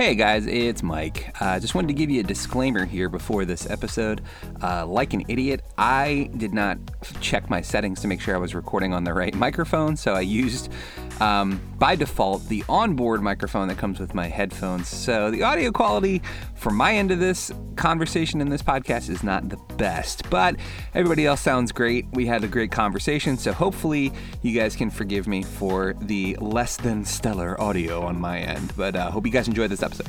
Hey guys, it's Mike. Uh, just wanted to give you a disclaimer here before this episode. Uh, like an idiot, I did not check my settings to make sure I was recording on the right microphone, so I used um, by default the onboard microphone that comes with my headphones. So the audio quality from my end of this conversation in this podcast is not the best, but everybody else sounds great. We had a great conversation, so hopefully you guys can forgive me for the less than stellar audio on my end. But uh, hope you guys enjoyed this episode.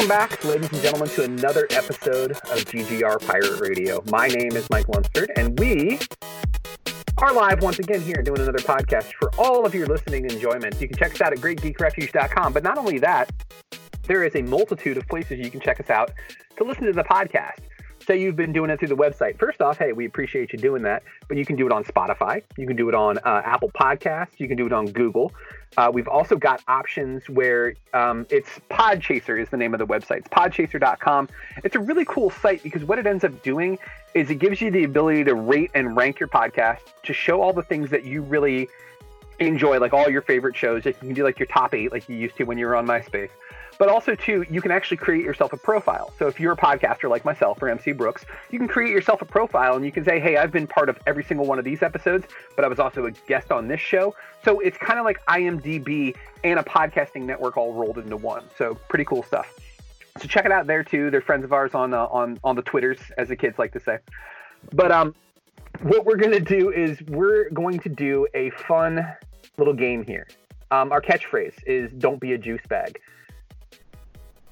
Welcome back, ladies and gentlemen, to another episode of GGR Pirate Radio. My name is Mike Lunsford, and we are live once again here doing another podcast for all of your listening enjoyment. You can check us out at greatgeekrefuge.com, but not only that, there is a multitude of places you can check us out to listen to the podcast. Say you've been doing it through the website. First off, hey, we appreciate you doing that, but you can do it on Spotify. You can do it on uh, Apple Podcasts. You can do it on Google. Uh, we've also got options where um, it's Podchaser is the name of the website. It's podchaser.com. It's a really cool site because what it ends up doing is it gives you the ability to rate and rank your podcast to show all the things that you really enjoy, like all your favorite shows. You can do like your top eight, like you used to when you were on MySpace. But also, too, you can actually create yourself a profile. So if you're a podcaster like myself or MC Brooks, you can create yourself a profile and you can say, hey, I've been part of every single one of these episodes, but I was also a guest on this show. So it's kind of like IMDb and a podcasting network all rolled into one. So pretty cool stuff. So check it out there too. They're friends of ours on uh, on on the Twitters, as the kids like to say. But um, what we're gonna do is we're going to do a fun little game here. Um, our catchphrase is "Don't be a juice bag."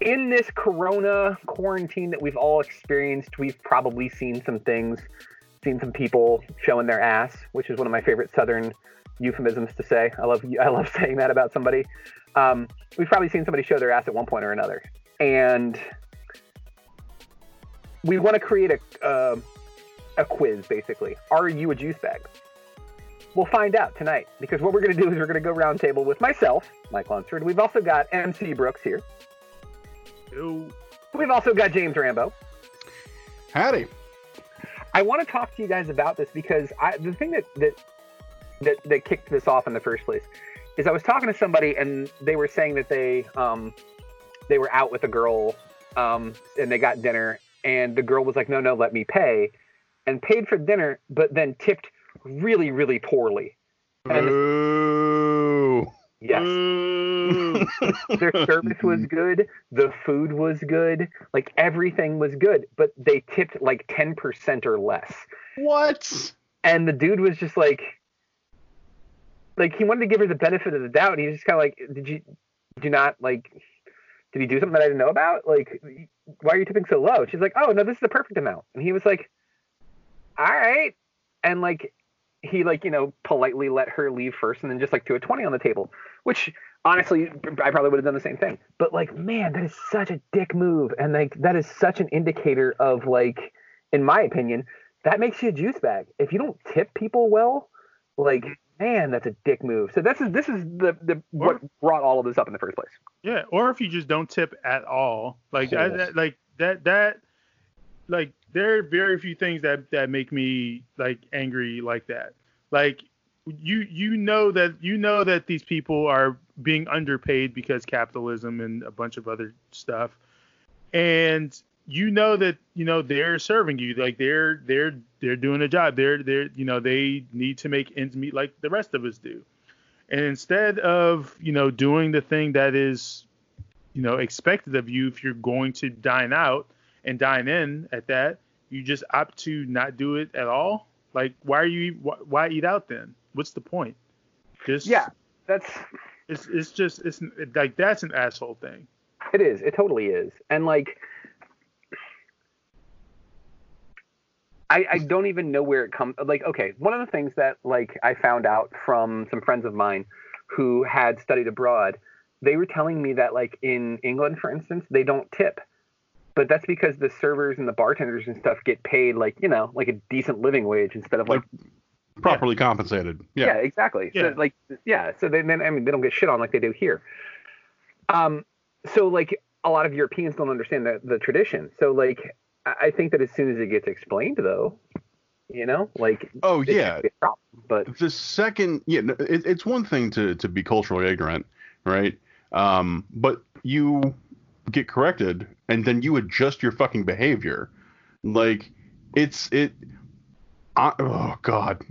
In this corona quarantine that we've all experienced, we've probably seen some things, seen some people showing their ass, which is one of my favorite southern euphemisms to say. I love I love saying that about somebody. Um, we've probably seen somebody show their ass at one point or another, and we want to create a uh, a quiz. Basically, are you a juice bag? We'll find out tonight because what we're going to do is we're going to go roundtable with myself, Mike Lunsford. We've also got MC Brooks here. We've also got James Rambo. Howdy. I want to talk to you guys about this because I, the thing that, that that that kicked this off in the first place is I was talking to somebody and they were saying that they um they were out with a girl um and they got dinner and the girl was like no no let me pay and paid for dinner but then tipped really really poorly. And Ooh. Yes. Mm. their service was good. The food was good. Like everything was good but they tipped like 10% or less. What? and the dude was just like like he wanted to give her the benefit of the doubt and he was just kind of like did you did you not like did he do something that i didn't know about? Like why are you tipping so low? She's like oh no this is the perfect amount. And he was like all right. And like he like you know politely let her leave first and then just like threw a 20 on the table which honestly i probably would have done the same thing. But like man that is such a dick move and like that is such an indicator of like in my opinion that makes you a juice bag. If you don't tip people well like man that's a dick move. So this is this is the, the what brought all of this up in the first place. Yeah, or if you just don't tip at all, like I, that, like that that like there are very few things that that make me like angry like that. Like you you know that you know that these people are being underpaid because capitalism and a bunch of other stuff, and you know that you know they're serving you. Like they're they're they're doing a job. They're they're you know they need to make ends meet like the rest of us do. And instead of you know doing the thing that is you know expected of you if you're going to dine out and dine in at that you just opt to not do it at all like why are you why, why eat out then what's the point Just Yeah, that's it's it's just it's like that's an asshole thing. it is. It totally is. And like I, I don't even know where it comes like okay one of the things that like i found out from some friends of mine who had studied abroad they were telling me that like in england for instance they don't tip but that's because the servers and the bartenders and stuff get paid like you know like a decent living wage instead of like Properly compensated. yeah, Yeah. exactly. Yeah. So like yeah, so then then I mean they don't get shit on like they do here. Um so like a lot of Europeans don't understand the the tradition. So like I I think that as soon as it gets explained though, you know, like Oh yeah. shouldn't be a problem. But the second yeah it, it's one thing to to be culturally ignorant right um but you get corrected and then you adjust your fucking behavior. Like it's it I, oh god.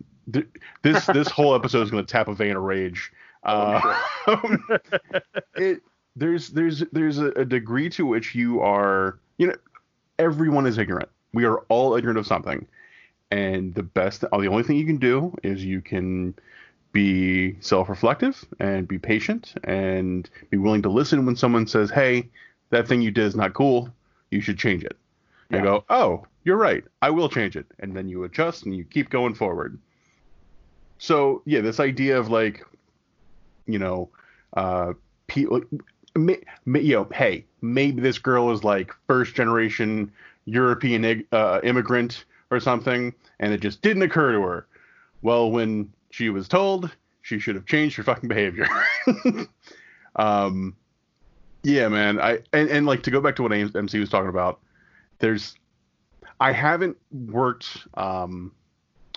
This this whole episode is going to tap a vein of rage. Uh, it there's there's there's a, a degree to which you are you know everyone is ignorant. We are all ignorant of something. And the best the only thing you can do is you can be self-reflective and be patient and be willing to listen when someone says hey that thing you did is not cool. You should change it. And Yeah. go oh you're right. I will change it. And then you adjust and you keep going forward. So yeah this idea of like you know uh people may, may, you know hey maybe this girl is like first generation european uh, immigrant or something and it just didn't occur to her. Well when she was told she should have changed her fucking behavior. Um yeah man i and, and like to go back to what mc was talking about there's i haven't worked um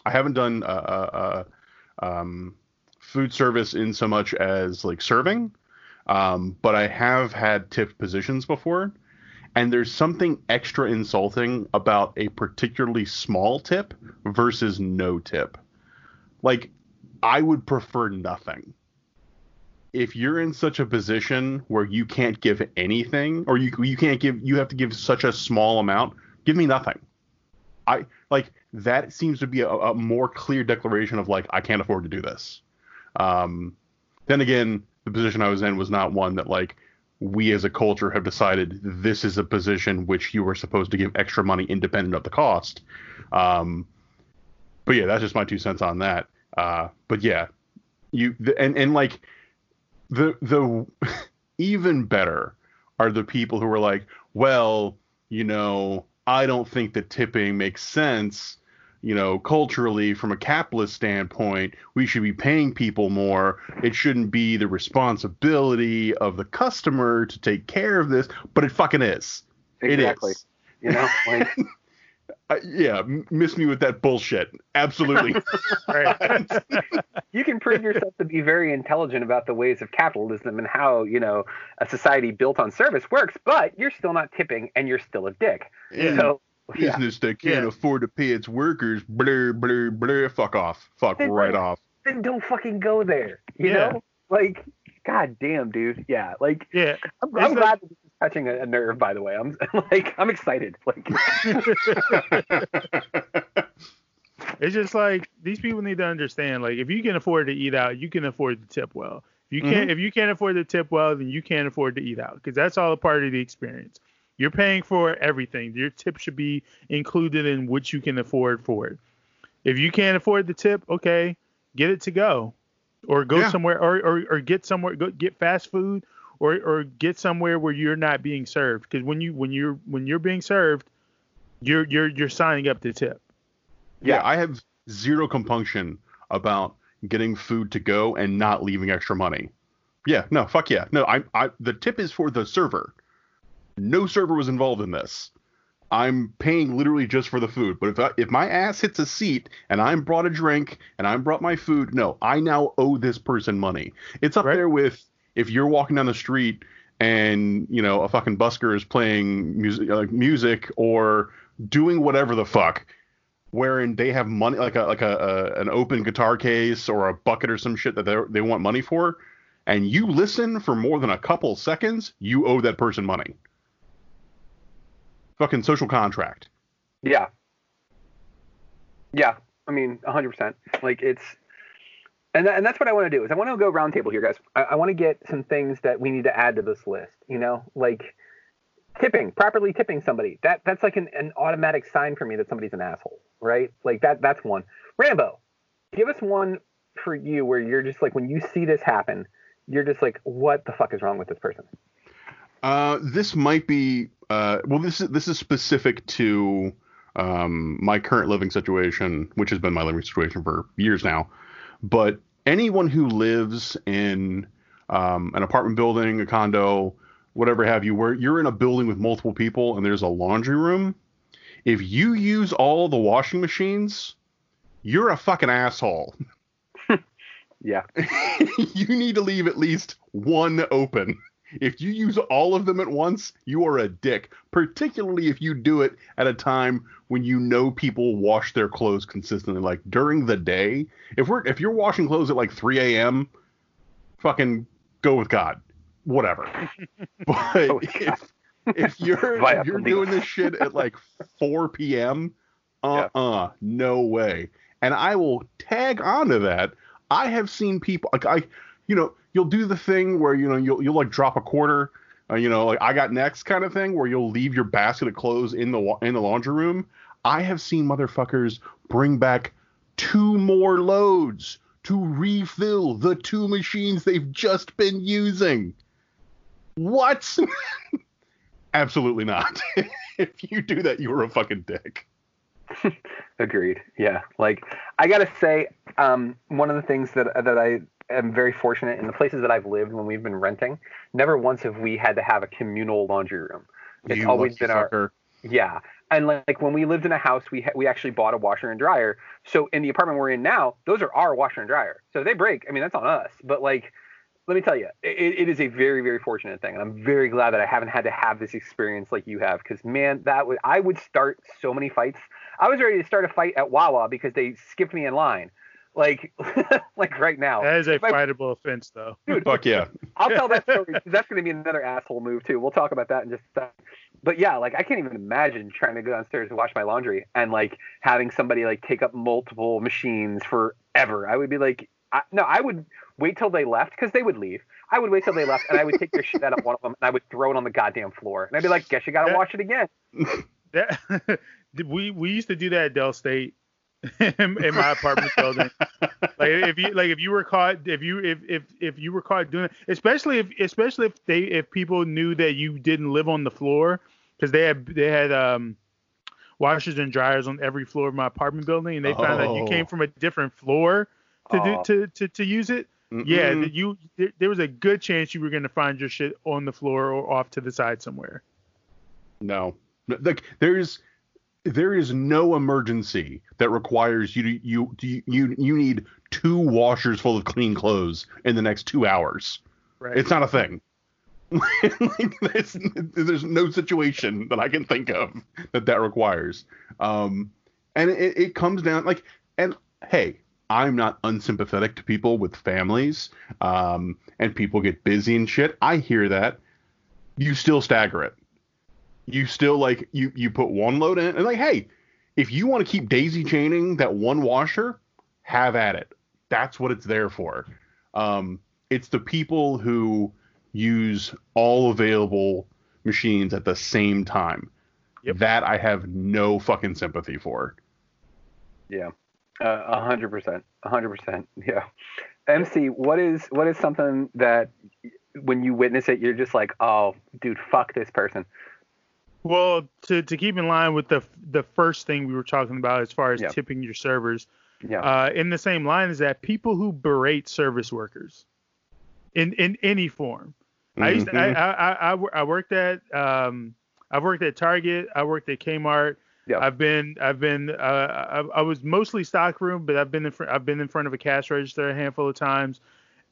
i haven't done uh, uh, um food service in so much as like serving um but i have had tipped positions before and there's something extra insulting about a particularly small tip versus no tip. Like, I would prefer nothing. If you're in such a position where you can't give anything, or you you can't give, you have to give such a small amount, give me nothing. I like that seems to be a, a more clear declaration of like I can't afford to do this. Um, then again, the position I was in was not one that like we as a culture have decided this is a position which you are supposed to give extra money independent of the cost. Um, but yeah, that's just my two cents on that. Uh, but yeah, you and and like the the even better are the people who are like, well, you know, I don't think that tipping makes sense. You know, culturally, from a capitalist standpoint, we should be paying people more. It shouldn't be the responsibility of the customer to take care of this, but it fucking is. exactly. It is. You know, like Uh, yeah, miss me with that bullshit. Absolutely. Right. you can prove yourself to be very intelligent about the ways of capitalism and how, you know, a society built on service works, but you're still not tipping and you're still a dick. Yeah. So yeah. Business that can't Yeah. afford to pay its workers, blur, blur, blur, fuck off. Fuck Then right off. then don't fucking go there. You Yeah. know? Like, god damn, dude. Yeah. Like Yeah. I'm, I'm glad that touching a, a nerve, by the way. I'm like I'm excited. Like It's just like these people need to understand. Like, if you can afford to eat out, you can afford to tip well. If you can't, mm-hmm. if you can't afford to tip well, then you can't afford to eat out because that's all a part of the experience. You're paying for everything. Your tip should be included in what you can afford for it. If you can't afford the tip, okay, get it to go, or go Yeah. somewhere, or, or or get somewhere, go get fast food, or or get somewhere where you're not being served. Because when you when you're when you're being served, you're you're you're signing up to tip. yeah, I have zero compunction about getting food to go and not leaving extra money. Yeah, no, fuck yeah. No, I, I, the tip is for the server. No server was involved in this. I'm paying literally just for the food. But if I, if my ass hits a seat and I'm brought a drink and I'm brought my food, no, I now owe this person money. It's up Right. there with if you're walking down the street and you know a fucking busker is playing music, music or doing whatever the fuck, wherein they have money like a like a, a an open guitar case or a bucket or some shit that they they want money for, and you listen for more than a couple seconds, you owe that person money. Fucking social contract. Yeah. Yeah. I mean, 100%. Like, it's, and, and that's what I want to do is I want to go roundtable here, guys. I, I want to get some things that we need to add to this list. You know, like tipping, properly tipping somebody. That that's like an, an automatic sign for me that somebody's an asshole, right? Like that that's one. Rambo, give us one for you where you're just like when you see this happen, you're just like, what the fuck is wrong with this person? Uh, this might be uh, well. This is this is specific to um, my current living situation, which has been my living situation for years now. But anyone who lives in um, an apartment building, a condo, whatever have you, where you're in a building with multiple people and there's a laundry room, if you use all the washing machines, you're a fucking asshole. yeah. you need to leave at least one open. If you use all of them at once, you are a dick, particularly if you do it at a time when you know people wash their clothes consistently like during the day. If we're if you're washing clothes at like 3 a.m., fucking go with God. Whatever. but if, if you're if you're doing this shit at like 4 p.m., uh-uh, yeah. no way. And I will tag onto that. I have seen people like I you know, you'll do the thing where you know you'll you'll like drop a quarter, uh, you know, like I got next kind of thing, where you'll leave your basket of clothes in the in the laundry room. I have seen motherfuckers bring back two more loads to refill the two machines they've just been using. What? Absolutely not. if you do that, you're a fucking dick. Agreed. Yeah. Like I gotta say, um, one of the things that that I am very fortunate in the places that I've lived when we've been renting. Never once have we had to have a communal laundry room. It's you always been our yeah. And like when we lived in a house, we ha- we actually bought a washer and dryer. So in the apartment we're in now, those are our washer and dryer. So they break, I mean that's on us. But like, let me tell you, it, it is a very very fortunate thing, and I'm very glad that I haven't had to have this experience like you have. Because man, that would I would start so many fights. I was ready to start a fight at Wawa because they skipped me in line like like right now. That is a if fightable I, offense, though. Dude, Fuck yeah. I'll tell that story because that's going to be another asshole move too. We'll talk about that in just a second. But yeah, like I can't even imagine trying to go downstairs and wash my laundry and like having somebody like take up multiple machines forever. I would be like, I, no, I would wait till they left because they would leave. I would wait till they left and I would take their shit out of one of them and I would throw it on the goddamn floor. And I'd be like, guess you got to wash it again. That we we used to do that at Del State in, in my apartment building. Like if you like if you were caught if you if if if you were caught doing it, especially if especially if they if people knew that you didn't live on the floor because they had they had um washers and dryers on every floor of my apartment building and they oh. found out you came oh. from a different floor to oh. do to, to to use it. Mm-mm. Yeah, you there, there was a good chance you were going to find your shit on the floor or off to the side somewhere. No, like there's there is no emergency that requires you to you you you need two washers full of clean clothes in the next two hours. Right. It's not a thing. like, there's, there's, no situation that I can think of that that requires. Um, and it, it comes down like, and hey, I'm not unsympathetic to people with families, um, and people get busy and shit. I hear that. You still stagger it you still like you you put one load in and like hey if you want to keep daisy chaining that one washer have at it. That's what it's there for. Um, it's the people who use all available machines at the same time. Yep. that i have no fucking sympathy for. Yeah. A hundred percent. A hundred percent. Yeah. Mc what is what is something that when you witness it you're just like oh dude fuck this person well, to, to keep in line with the the first thing we were talking about as far as yep. tipping your servers, yeah. Uh, in the same line is that people who berate service workers, in in any form. Mm-hmm. I used to, I, I, I, I worked at um I've worked at Target, I worked at Kmart. Yeah. I've been I've been uh, I, I was mostly stockroom, but I've been in front I've been in front of a cash register a handful of times,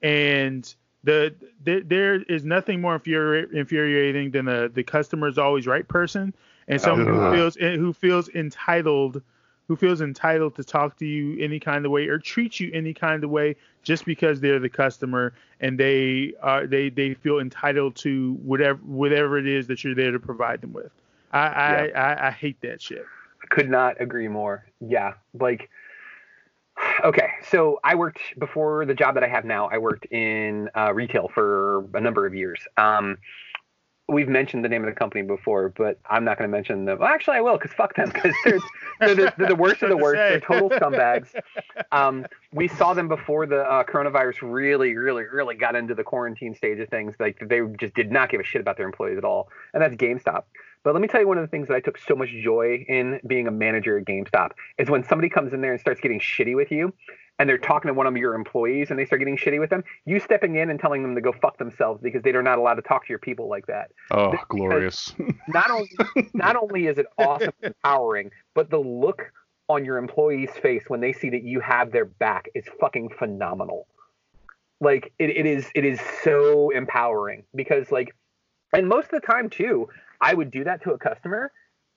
and the, the there is nothing more infuri- infuriating than the the customer is always right person and someone uh-huh. who feels who feels entitled who feels entitled to talk to you any kind of way or treat you any kind of way just because they're the customer and they are they they feel entitled to whatever whatever it is that you're there to provide them with. I I. I, I hate that shit. Could not agree more. Yeah, like Okay, so I worked before the job that I have now. I worked in uh, retail for a number of years. Um, we've mentioned the name of the company before, but I'm not going to mention them. Well, actually, I will because fuck them because they're, they're, the, they're, the worst of the worst. They're total scumbags. Um, we saw them before the uh, coronavirus really, really, really got into the quarantine stage of things. Like they just did not give a shit about their employees at all, and that's GameStop. But let me tell you one of the things that I took so much joy in being a manager at GameStop is when somebody comes in there and starts getting shitty with you and they're talking to one of your employees and they start getting shitty with them, you stepping in and telling them to go fuck themselves because they're not allowed to talk to your people like that. Oh, because glorious. not only not only is it awesome and empowering, but the look on your employee's face when they see that you have their back is fucking phenomenal. Like it, it is it is so empowering because like and most of the time too, I would do that to a customer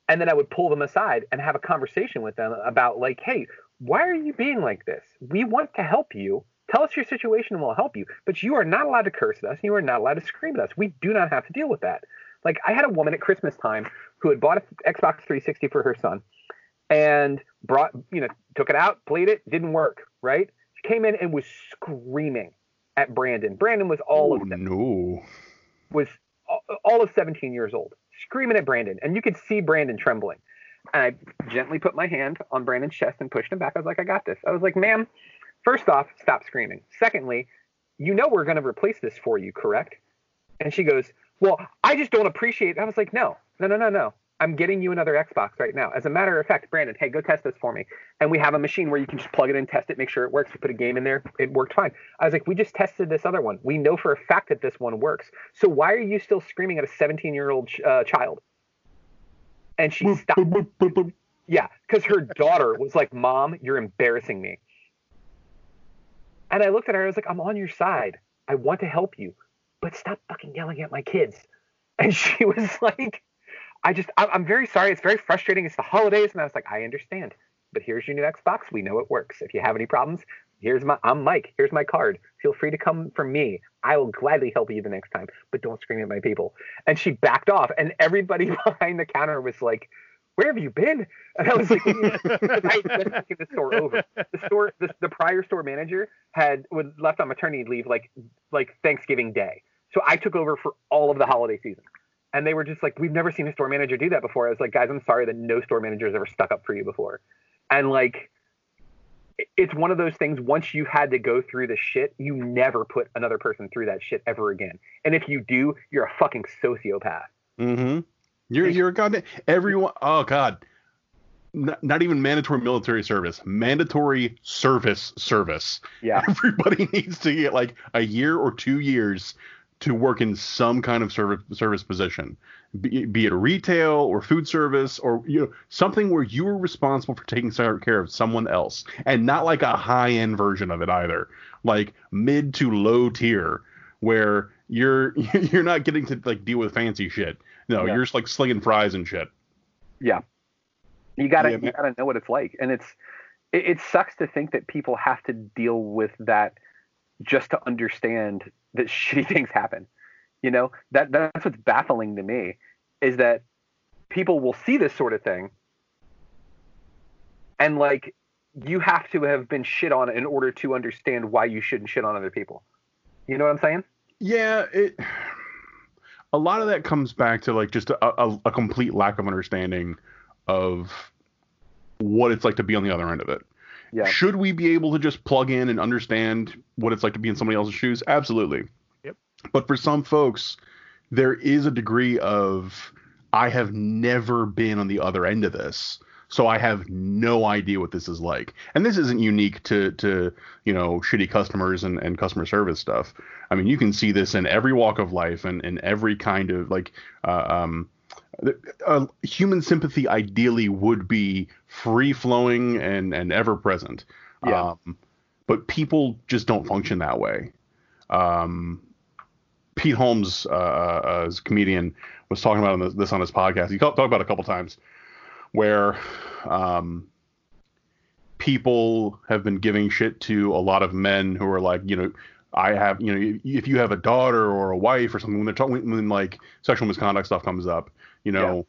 and then I would pull them aside and have a conversation with them about like, hey, why are you being like this? We want to help you. Tell us your situation and we'll help you. But you are not allowed to curse at us. You are not allowed to scream at us. We do not have to deal with that. Like I had a woman at Christmas time who had bought an Xbox 360 for her son and brought, you know, took it out, played it, didn't work, right? She came in and was screaming at Brandon. Brandon was all oh, of them. No. Was all of 17 years old, screaming at Brandon, and you could see Brandon trembling. And I gently put my hand on Brandon's chest and pushed him back. I was like, I got this. I was like, ma'am, first off, stop screaming. Secondly, you know we're going to replace this for you, correct? And she goes, Well, I just don't appreciate it. I was like, No, no, no, no, no. I'm getting you another Xbox right now. As a matter of fact, Brandon, hey, go test this for me. And we have a machine where you can just plug it in, test it, make sure it works. We put a game in there. It worked fine. I was like, we just tested this other one. We know for a fact that this one works. So why are you still screaming at a 17 year old uh, child? And she stopped. yeah, because her daughter was like, Mom, you're embarrassing me. And I looked at her. I was like, I'm on your side. I want to help you, but stop fucking yelling at my kids. And she was like, I just, I'm very sorry. It's very frustrating. It's the holidays. And I was like, I understand. But here's your new Xbox. We know it works. If you have any problems, here's my, I'm Mike. Here's my card. Feel free to come from me. I will gladly help you the next time, but don't scream at my people. And she backed off. And everybody behind the counter was like, where have you been? And I was like, I taking the store over. The store, the, the prior store manager had left on maternity leave like like Thanksgiving Day. So I took over for all of the holiday season and they were just like, "We've never seen a store manager do that before." I was like, "Guys, I'm sorry that no store manager has ever stuck up for you before," and like. It's one of those things. Once you had to go through the shit, you never put another person through that shit ever again. And if you do, you're a fucking sociopath. Mm-hmm. You're you're a goddamn everyone. Oh god, not, not, even mandatory military service, mandatory service service. Yeah. Everybody needs to get like a year or two years to work in some kind of service service position, be, be, it retail or food service or you know something where you are responsible for taking care of someone else, and not like a high end version of it either, like mid to low tier, where you're you're not getting to like deal with fancy shit. No, yeah. you're just like slinging fries and shit. Yeah, you gotta yeah, you gotta know what it's like, and it's it, it sucks to think that people have to deal with that just to understand that shitty things happen. You know, that that's what's baffling to me is that people will see this sort of thing and like you have to have been shit on in order to understand why you shouldn't shit on other people. You know what I'm saying? Yeah, it a lot of that comes back to like just a, a, a complete lack of understanding of what it's like to be on the other end of it. Yeah. Should we be able to just plug in and understand what it's like to be in somebody else's shoes? Absolutely. Yep. But for some folks, there is a degree of I have never been on the other end of this. So I have no idea what this is like. And this isn't unique to to, you know, shitty customers and, and customer service stuff. I mean, you can see this in every walk of life and in every kind of like uh, um uh, human sympathy ideally would be free flowing and and ever present. Yeah. Um, but people just don't function that way. Um, Pete Holmes, uh, uh, as a comedian, was talking about this on his podcast. He talked about it a couple times where um, people have been giving shit to a lot of men who are like, you know, I have, you know, if you have a daughter or a wife or something, when they're talking, when like sexual misconduct stuff comes up, you know,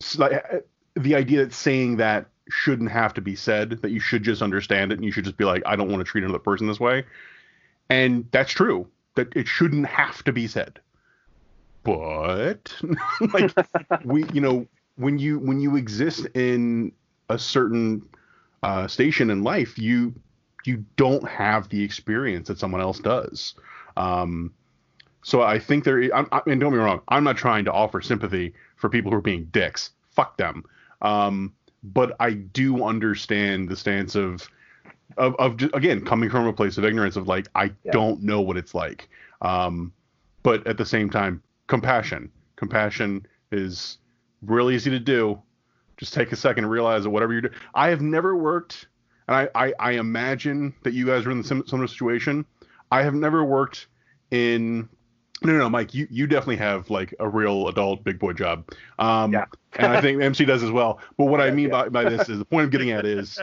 yeah. like, the idea that saying that shouldn't have to be said, that you should just understand it and you should just be like, I don't want to treat another person this way. And that's true. That it shouldn't have to be said. But like we you know, when you when you exist in a certain uh, station in life, you you don't have the experience that someone else does. Um, so I think there. I'm, I, and don't get me wrong, I'm not trying to offer sympathy for people who are being dicks. Fuck them. Um, but I do understand the stance of of, of just, again coming from a place of ignorance of like I yeah. don't know what it's like. Um, but at the same time, compassion. Compassion is really easy to do. Just take a second and realize that whatever you're doing. I have never worked, and I, I, I imagine that you guys are in the similar situation. I have never worked in no, no, no, Mike, you, you definitely have like a real adult big boy job. Um, yeah. and I think MC does as well. But what I mean yeah. by, by this is the point I'm getting at is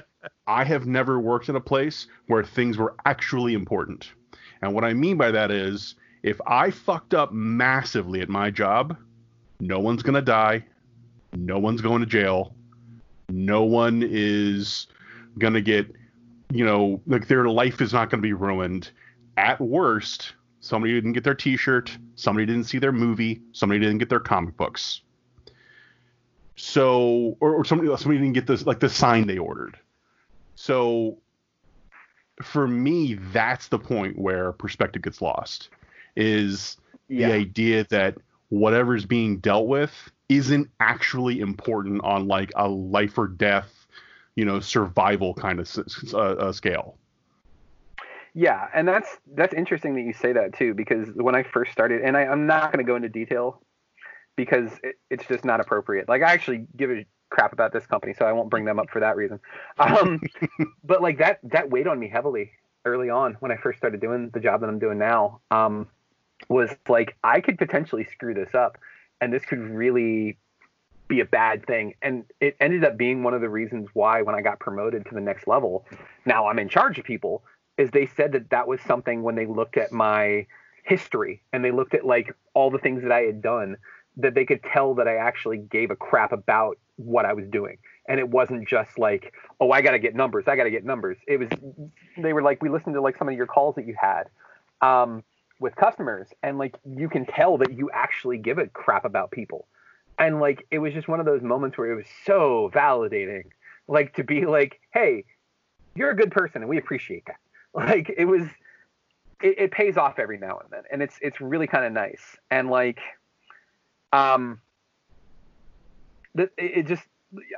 I have never worked in a place where things were actually important. And what I mean by that is if I fucked up massively at my job, no one's going to die. No one's going to jail. No one is going to get, you know, like their life is not going to be ruined. At worst, somebody didn't get their t-shirt, somebody didn't see their movie, somebody didn't get their comic books. So or, or somebody somebody didn't get this like the sign they ordered. So for me, that's the point where perspective gets lost. Is yeah. the idea that whatever's being dealt with isn't actually important on like a life or death, you know, survival kind of uh, uh, scale. Yeah, and that's that's interesting that you say that too, because when I first started, and I, am not going to go into detail because it, it's just not appropriate. Like I actually give a crap about this company, so I won't bring them up for that reason. Um, but like that that weighed on me heavily early on when I first started doing the job that I'm doing now. Um, was like I could potentially screw this up, and this could really be a bad thing. And it ended up being one of the reasons why when I got promoted to the next level, now I'm in charge of people is they said that that was something when they looked at my history and they looked at like all the things that I had done that they could tell that I actually gave a crap about what I was doing. And it wasn't just like, oh, I got to get numbers. I got to get numbers. It was, they were like, we listened to like some of your calls that you had um, with customers, and like you can tell that you actually give a crap about people. And like it was just one of those moments where it was so validating, like to be like, hey, you're a good person, and we appreciate that. Like it was, it, it pays off every now and then, and it's it's really kind of nice. And like, um, it, it just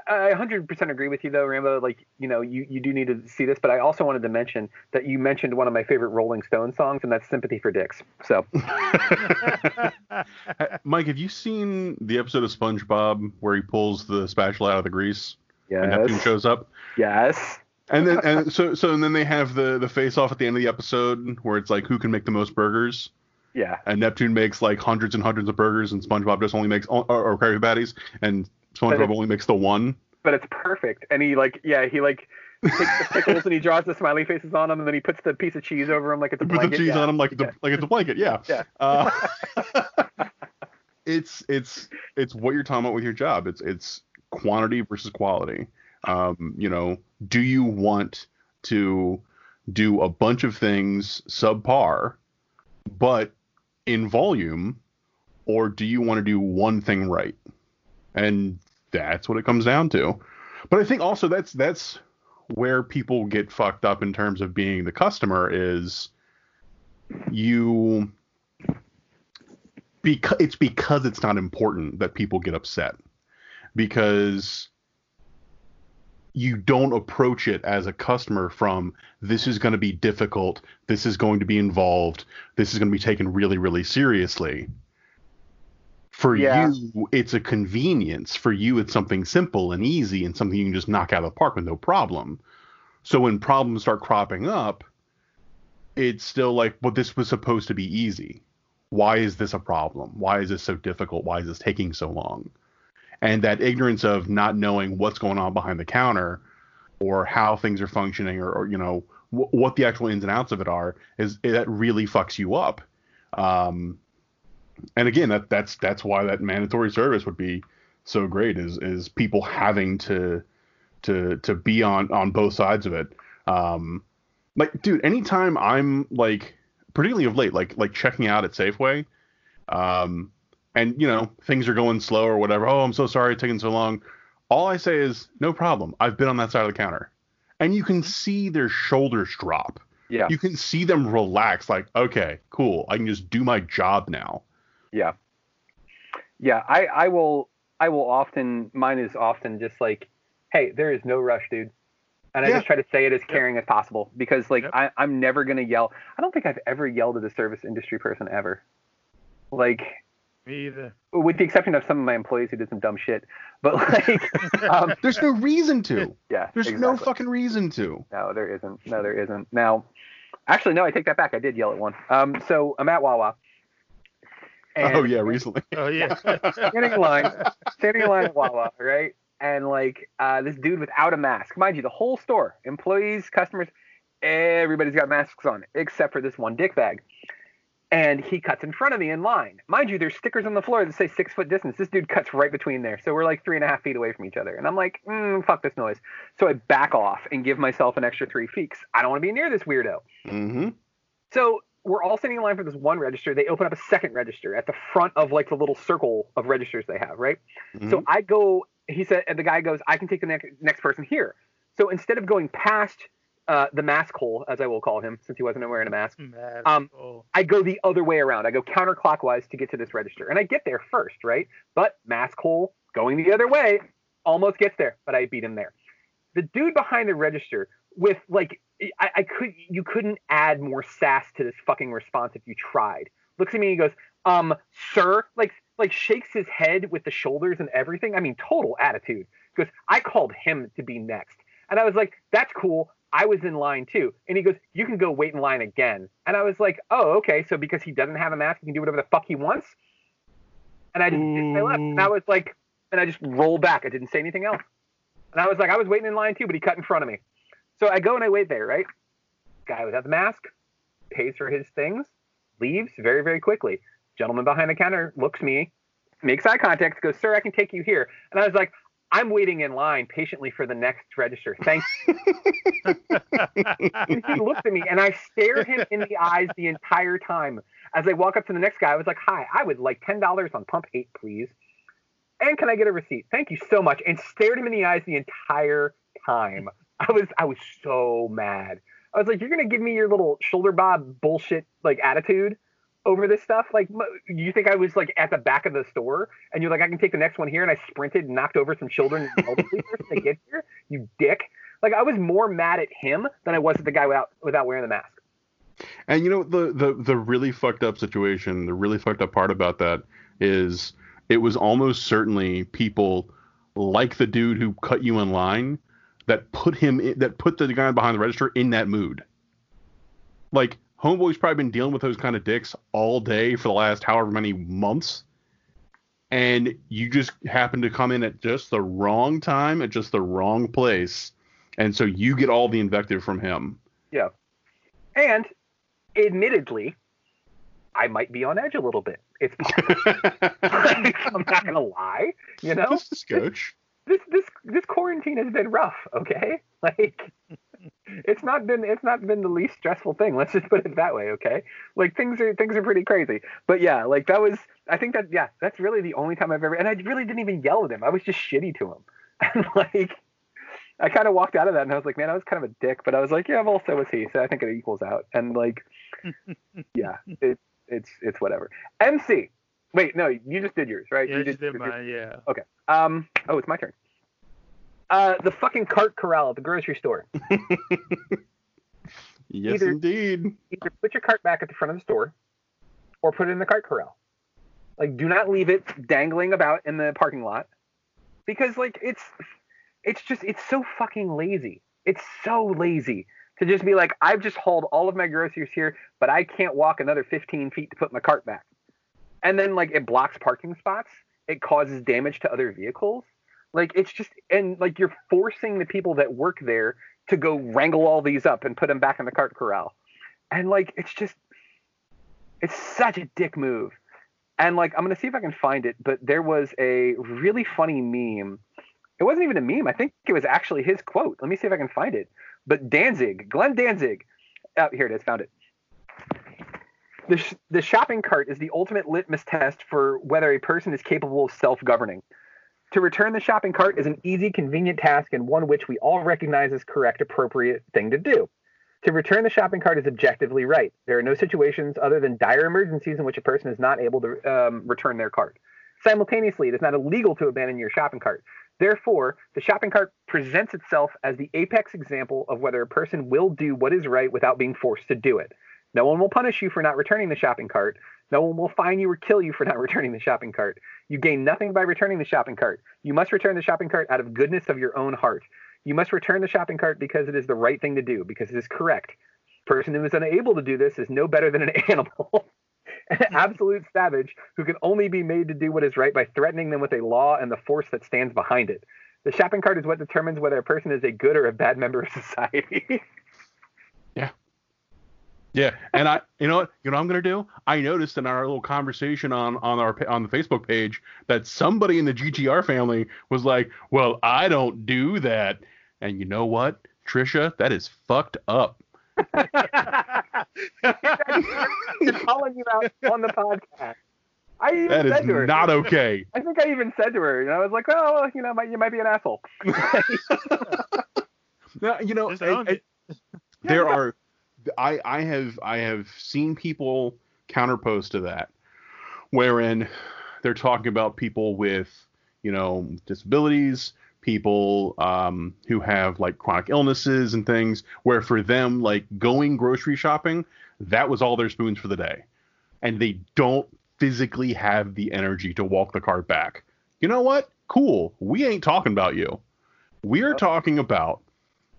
I 100% agree with you though, Rambo. Like, you know, you, you do need to see this, but I also wanted to mention that you mentioned one of my favorite Rolling Stone songs, and that's "Sympathy for Dicks." So, Mike, have you seen the episode of SpongeBob where he pulls the spatula out of the grease? Yes. And Neptune shows up. Yes and then and so so and then they have the the face off at the end of the episode where it's like who can make the most burgers. Yeah. And Neptune makes like hundreds and hundreds of burgers, and SpongeBob just only makes or, or Krabby Patties, and SpongeBob only makes the one. But it's perfect, and he like yeah he like takes the pickles and he draws the smiley faces on them, and then he puts the piece of cheese over them like it's a blanket. Put the cheese yeah. on them like it's a, like it's a blanket. Yeah. Yeah. Uh, it's it's it's what you're talking about with your job. It's it's quantity versus quality. Um, you know, do you want to do a bunch of things subpar, but in volume, or do you want to do one thing right? And that's what it comes down to. But I think also that's that's where people get fucked up in terms of being the customer is you because it's because it's not important that people get upset because you don't approach it as a customer from this is going to be difficult, this is going to be involved, this is going to be taken really, really seriously. For yeah. you, it's a convenience. For you, it's something simple and easy and something you can just knock out of the park with no problem. So when problems start cropping up, it's still like, well, this was supposed to be easy. Why is this a problem? Why is this so difficult? Why is this taking so long? And that ignorance of not knowing what's going on behind the counter or how things are functioning or, or you know w- what the actual ins and outs of it are is that really fucks you up um, and again that that's that's why that mandatory service would be so great is is people having to to to be on on both sides of it. Um, like, dude, anytime I'm like, particularly of late, like like checking out at Safeway, um, and you know things are going slow or whatever. Oh, I'm so sorry it's taking so long. All I say is no problem. I've been on that side of the counter, and you can mm-hmm. see their shoulders drop. Yeah. You can see them relax. Like, okay, cool. I can just do my job now. Yeah. Yeah. I I will I will often mine is often just like, hey, there is no rush, dude. And I Yeah. just try to say it as caring as possible because like Yep. I, I'm never gonna yell. I don't think I've ever yelled at a service industry person ever. Like Me either. with the exception of some of my employees who did some dumb shit. But like um, There's no reason to. yeah. There's no fucking reason to. No, there isn't. No, there isn't. Now, actually, no, I take that back. I did yell at one. Um, so I'm at Wawa. and oh yeah, recently. Oh yeah. Standing in line, standing in line at Wawa, right? And like uh, this dude without a mask, mind you, the whole store, employees, customers, everybody's got masks on except for this one dick bag. And he cuts in front of me in line. Mind you, there's stickers on the floor that say six foot distance. This dude cuts right between there. So we're like three and a half feet away from each other. And I'm like, mm, fuck this noise. So I back off and give myself an extra three feet. I don't want to be near this weirdo. Mm-hmm. So we're all standing in line for this one register. They open up a second register at the front of like the little circle of registers they have, right? Mm-hmm. So I go. He said, and the guy goes, I can take the next next person here. So instead of going past uh, the mask hole, as I will call him, since he wasn't wearing a mask. Um. I go the other way around. I go counterclockwise to get to this register, and I get there first, right? But mask hole going the other way almost gets there, but I beat him there. The dude behind the register with like I, I could you couldn't add more sass to this fucking response if you tried. Looks at me and he goes, um, sir, like like shakes his head with the shoulders and everything. I mean, total attitude. Goes, I called him to be next. And I was like, that's cool. I was in line too. And he goes, you can go wait in line again. And I was like, oh, okay. So because he doesn't have a mask, he can do whatever the fuck he wants. And I just did my left. And I was like, and I just rolled back. I didn't say anything else. And I was like, I was waiting in line too, but he cut in front of me. So I go and I wait there, right? Guy without the mask pays for his things, leaves very, very quickly. Gentleman behind the counter looks me, makes eye contact, goes, Sir, I can take you here. And I was like, I'm waiting in line patiently for the next register. Thank you. he looked at me and I stared him in the eyes the entire time. As I walk up to the next guy, I was like, Hi, I would like $10 on pump eight, please. And can I get a receipt? Thank you so much. And stared him in the eyes the entire time. I was I was so mad. I was like, You're gonna give me your little shoulder bob bullshit like attitude over this stuff? Like you think I was like at the back of the store and you're like, I can take the next one here and I sprinted and knocked over some children to get here? You dick. Like I was more mad at him than I was at the guy without without wearing the mask. And you know the the the really fucked up situation, the really fucked up part about that is it was almost certainly people like the dude who cut you in line that put him in, that put the guy behind the register in that mood. Like homeboy's probably been dealing with those kind of dicks all day for the last however many months. And you just happen to come in at just the wrong time at just the wrong place. And so you get all the invective from him. Yeah. And admittedly, I might be on edge a little bit. It's I'm not gonna lie, you know. Just a scotch. This this this quarantine has been rough, okay? Like it's not been it's not been the least stressful thing. Let's just put it that way, okay? Like things are things are pretty crazy. But yeah, like that was I think that yeah, that's really the only time I've ever and I really didn't even yell at him. I was just shitty to him. And like I kind of walked out of that and I was like, man, I was kind of a dick, but I was like, yeah, well, so was he. So I think it equals out. And like, yeah, it, it's it's whatever. MC, wait, no, you just did yours, right? Yeah, you did yours. mine. Yeah. Okay. Um, oh, it's my turn. Uh, the fucking cart corral at the grocery store. Yes, Either- indeed. Either put your cart back at the front of the store, or put it in the cart corral. Like, do not leave it dangling about in the parking lot, because like it's, it's just it's so fucking lazy. It's so lazy to just be like, I've just hauled all of my groceries here, but I can't walk another 15 feet to put my cart back. And then like it blocks parking spots. It causes damage to other vehicles. Like it's just and like you're forcing the people that work there to go wrangle all these up and put them back in the cart corral. And like it's just it's such a dick move. And like I'm gonna see if I can find it, but there was a really funny meme. it wasn't even a meme. I think it was actually his quote. Let me see if I can find it. But Danzig, Glenn Danzig, oh, here it is, found it. The, sh- the shopping cart is the ultimate litmus test for whether a person is capable of self governing. To return the shopping cart is an easy, convenient task and one which we all recognize as correct, appropriate thing to do. To return the shopping cart is objectively right. There are no situations other than dire emergencies in which a person is not able to um, return their cart. Simultaneously, it is not illegal to abandon your shopping cart. Therefore, the shopping cart presents itself as the apex example of whether a person will do what is right without being forced to do it. No one will punish you for not returning the shopping cart. No one will fine you or kill you for not returning the shopping cart. You gain nothing by returning the shopping cart. You must return the shopping cart out of goodness of your own heart. You must return the shopping cart because it is the right thing to do, because it is correct. Person who is unable to do this is no better than an animal. an absolute savage who can only be made to do what is right by threatening them with a law and the force that stands behind it. The shopping cart is what determines whether a person is a good or a bad member of society. yeah. Yeah, and I, you know what, you know what I'm gonna do? I noticed in our little conversation on on our on the Facebook page that somebody in the GTR family was like, "Well, I don't do that," and you know what, Trisha, that is fucked up. calling you out on the podcast. I even that said to her, is not okay. I think I even said to her, and I was like, "Oh, well, you know, you might be an asshole." now, you know, Just I- own I- it. there are I I have I have seen people counterpose to that wherein they're talking about people with you know disabilities people um, who have like chronic illnesses and things where for them like going grocery shopping that was all their spoons for the day. And they don't physically have the energy to walk the cart back. You know what? Cool. We ain't talking about you. We're talking about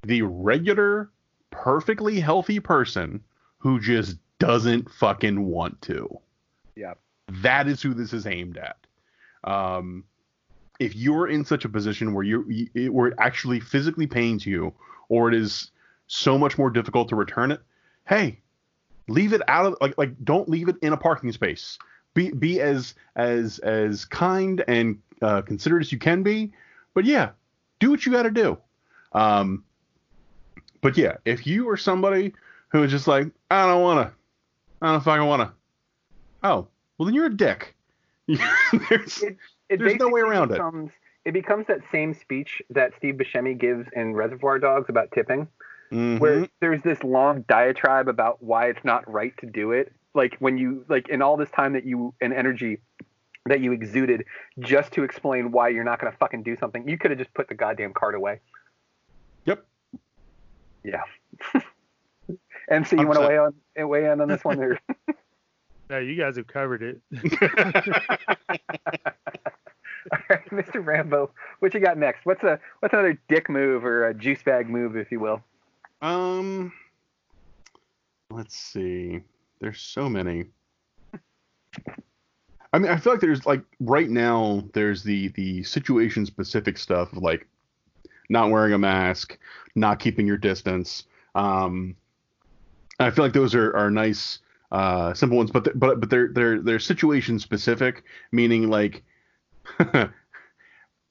the regular perfectly healthy person who just doesn't fucking want to. Yeah. That is who this is aimed at. Um, if you're in such a position where you where it actually physically pains you, or it is so much more difficult to return it, hey, leave it out of like like don't leave it in a parking space. Be be as as as kind and uh, considerate as you can be, but yeah, do what you got to do. Um, but yeah, if you are somebody who is just like, I don't want to, I don't fucking want to. Oh, well then you're a dick. There's, It There's no way around it. becomes, it. becomes that same speech that Steve Buscemi gives in Reservoir Dogs about tipping, Mhm. where there's this long diatribe about why it's not right to do it. Like when you like in all this time that you and energy that you exuded just to explain why you're not going to fucking do something, you could have just put the goddamn card away. Yep. Yeah. MC, you want to weigh on weigh in on this one? Or? No, you guys have covered it. All right, Mr. Rambo, what you got next? What's a what's another dick move or a juice bag move, if you will? Um, let's see. There's so many. I mean, I feel like there's like right now there's the the situation specific stuff of like not wearing a mask, not keeping your distance. Um, I feel like those are are nice uh, simple ones, but th- but but they're they're they're situation specific, meaning like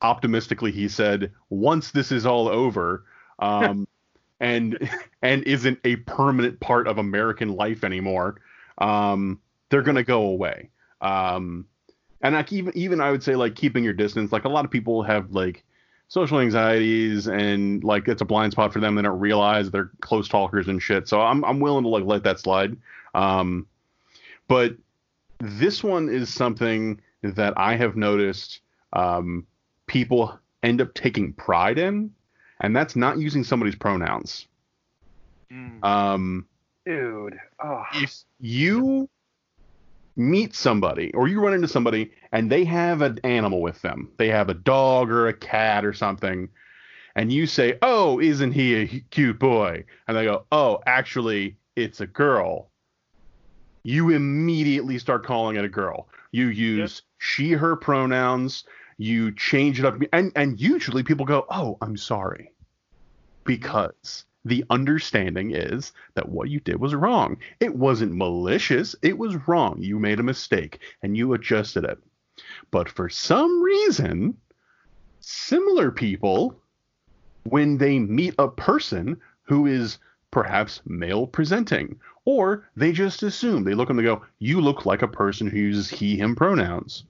optimistically he said once this is all over um and and isn't a permanent part of american life anymore um they're going to go away um and like even even i would say like keeping your distance like a lot of people have like social anxieties and like it's a blind spot for them. They don't realize they're close talkers and shit. So i'm i'm willing to like let that slide. Um but this one is something that I have noticed um, people end up taking pride in, and that's not using somebody's pronouns. Um, Dude, oh, if you meet somebody or you run into somebody and they have an animal with them, they have a dog or a cat or something, and you say, "Oh, isn't he a cute boy?" and they go, "Oh, actually, it's a girl." You immediately start calling it a girl. You use she her pronouns, you change it up and and usually people go, "Oh, I'm sorry." Because the understanding is that what you did was wrong. It wasn't malicious, it was wrong. You made a mistake and you adjusted it. But for some reason, Similar people, when they meet a person who is perhaps male presenting, or they just assume, they look and they go, You look like a person who uses he, him pronouns.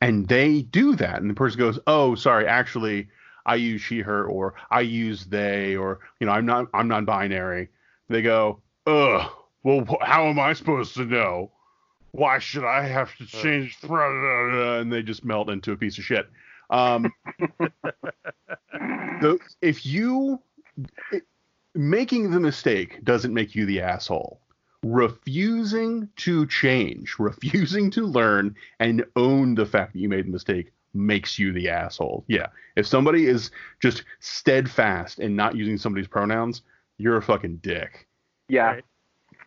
And they do that. And the person goes, Oh, sorry, actually, I use she, her, or I use they, or, you know, I'm not, I'm non binary. They go, Ugh, well, how am I supposed to know? Why should I have to change? And they just melt into a piece of shit. Um, the, if you it, making the mistake doesn't make you the asshole. Refusing to change, refusing to learn and own the fact that you made the mistake makes you the asshole. Yeah. If somebody is just steadfast in not using somebody's pronouns, you're a fucking dick. Yeah. Right.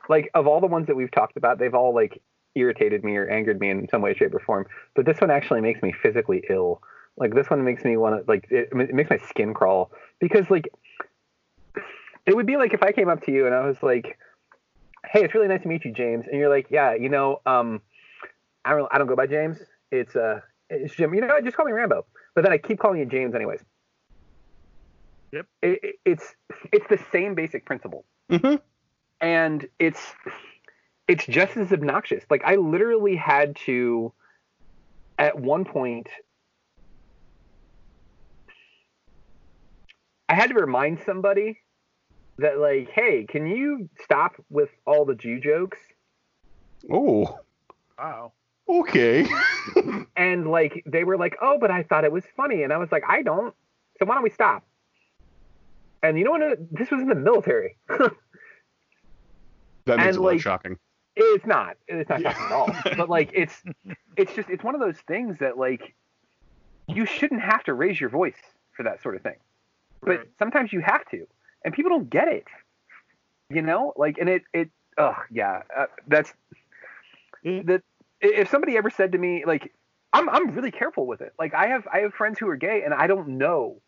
Like of all the ones that we've talked about, they've all like irritated me or angered me in some way, shape, or form. But this one actually makes me physically ill. Like this one makes me want to like it, it makes my skin crawl because like it would be like if I came up to you and I was like, "Hey, it's really nice to meet you, James," and you're like, "Yeah, you know, um, I don't I don't go by James. It's uh it's Jim. You know, what? just call me Rambo." But then I keep calling you James anyways. Yep. It, it, it's it's the same basic principle, Mm-hmm. and it's it's just as obnoxious. Like I literally had to, at one point, I had to remind somebody that like, hey, can you stop with all the Jew jokes? Oh, Wow. Okay. And like they were like, oh, but I thought it was funny, and I was like, I don't. So why don't we stop? And you know what? This was in the military. that makes And, it like, shocking. it's not. It's not Yeah. shocking at all. But like, it's it's just it's one of those things that like you shouldn't have to raise your voice for that sort of thing. But Right. sometimes you have to, and people don't get it. You know, like, and it it oh yeah, uh, that's It- that. If somebody ever said to me like, I'm I'm really careful with it. Like I have I have friends who are gay, and I don't know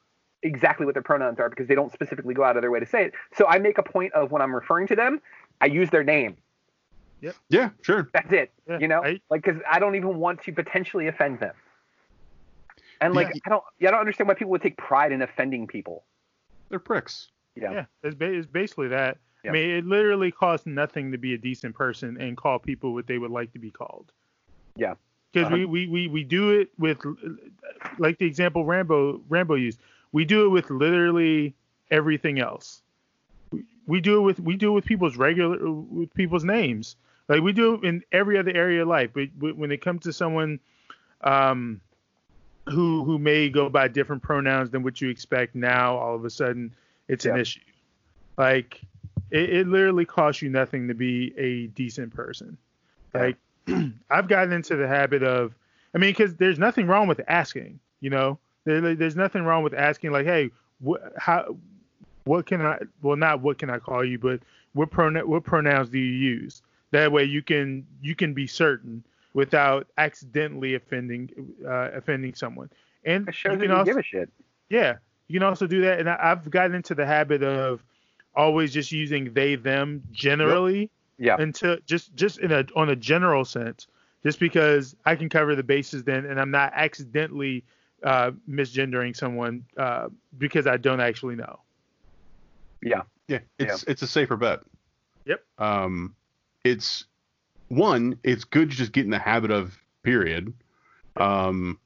exactly what their pronouns are because they don't specifically go out of their way to say it. So I make a point of when I'm referring to them, I use their name. Yeah, sure. That's it. Yeah, you know, I- like because I don't even want to potentially offend them. And like Yeah. I don't, yeah, I don't understand why people would take pride in offending people. They're pricks. Yeah. Yeah, it's, ba- it's basically that. Yeah. I mean, it literally costs nothing to be a decent person and call people what they would like to be called. Yeah. Because Uh-huh. we, we, we, we do it with, like the example Rambo Rambo used, we do it with literally everything else. We- do it with we do it with people's regular with people's names. Like we do it in every other area of life. But when it comes to someone, um, who who may go by different pronouns than what you expect now, all of a sudden it's an issue. Like it, it literally costs you nothing to be a decent person. Yeah. Like I've gotten into the habit of, I mean, because there's nothing wrong with asking, you know, there, there's nothing wrong with asking like, hey, what how what can I well not what can I call you, but what pronoun what pronouns do you use? That way you can you can be certain without accidentally offending uh, offending someone. And It shows you can also give a shit. yeah, you can also do that. And I, I've gotten into the habit of always just using they them generally Yeah. until just just in a on a general sense, just because I can cover the bases then, and I'm not accidentally uh, misgendering someone uh, because I don't actually know. Yeah. Yeah, it's it's a safer bet. Yep. Um, it's one. It's good to just get in the habit of period. Um,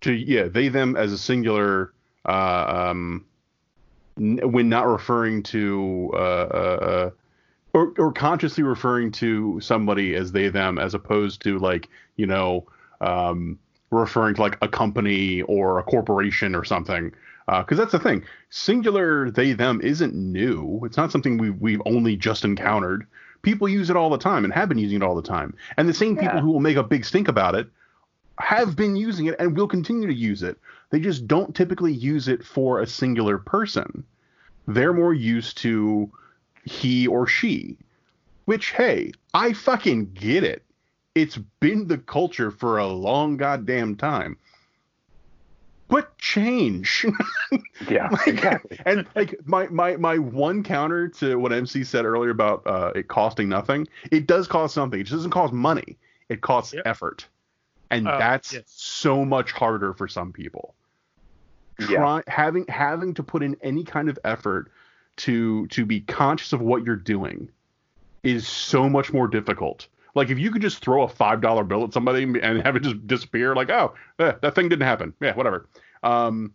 to yeah, they them as a singular. Uh, um, n- when not referring to uh, uh, or or consciously referring to somebody as they them as opposed to like you know um, referring to like a company or a corporation or something. Because that's the thing. Singular they them isn't new. It's not something we, we've only just encountered. People use it all the time and have been using it all the time. And the same people who will make a big stink about it have been using it and will continue to use it. They just don't typically use it for a singular person. They're more used to he or she which hey i fucking get it it's been the culture for a long goddamn time but change Yeah. Like, exactly. and like my my my one counter to what MC said earlier about uh, it costing nothing, it does cost something. It just doesn't cost money. It costs Yep. effort, and Oh, that's yes. so much harder for some people. Yeah. having having to put in any kind of effort to to be conscious of what you're doing is so much more difficult. Like if you could just throw a five dollar bill at somebody and have it just disappear, like oh eh, that thing didn't happen, yeah whatever. Um,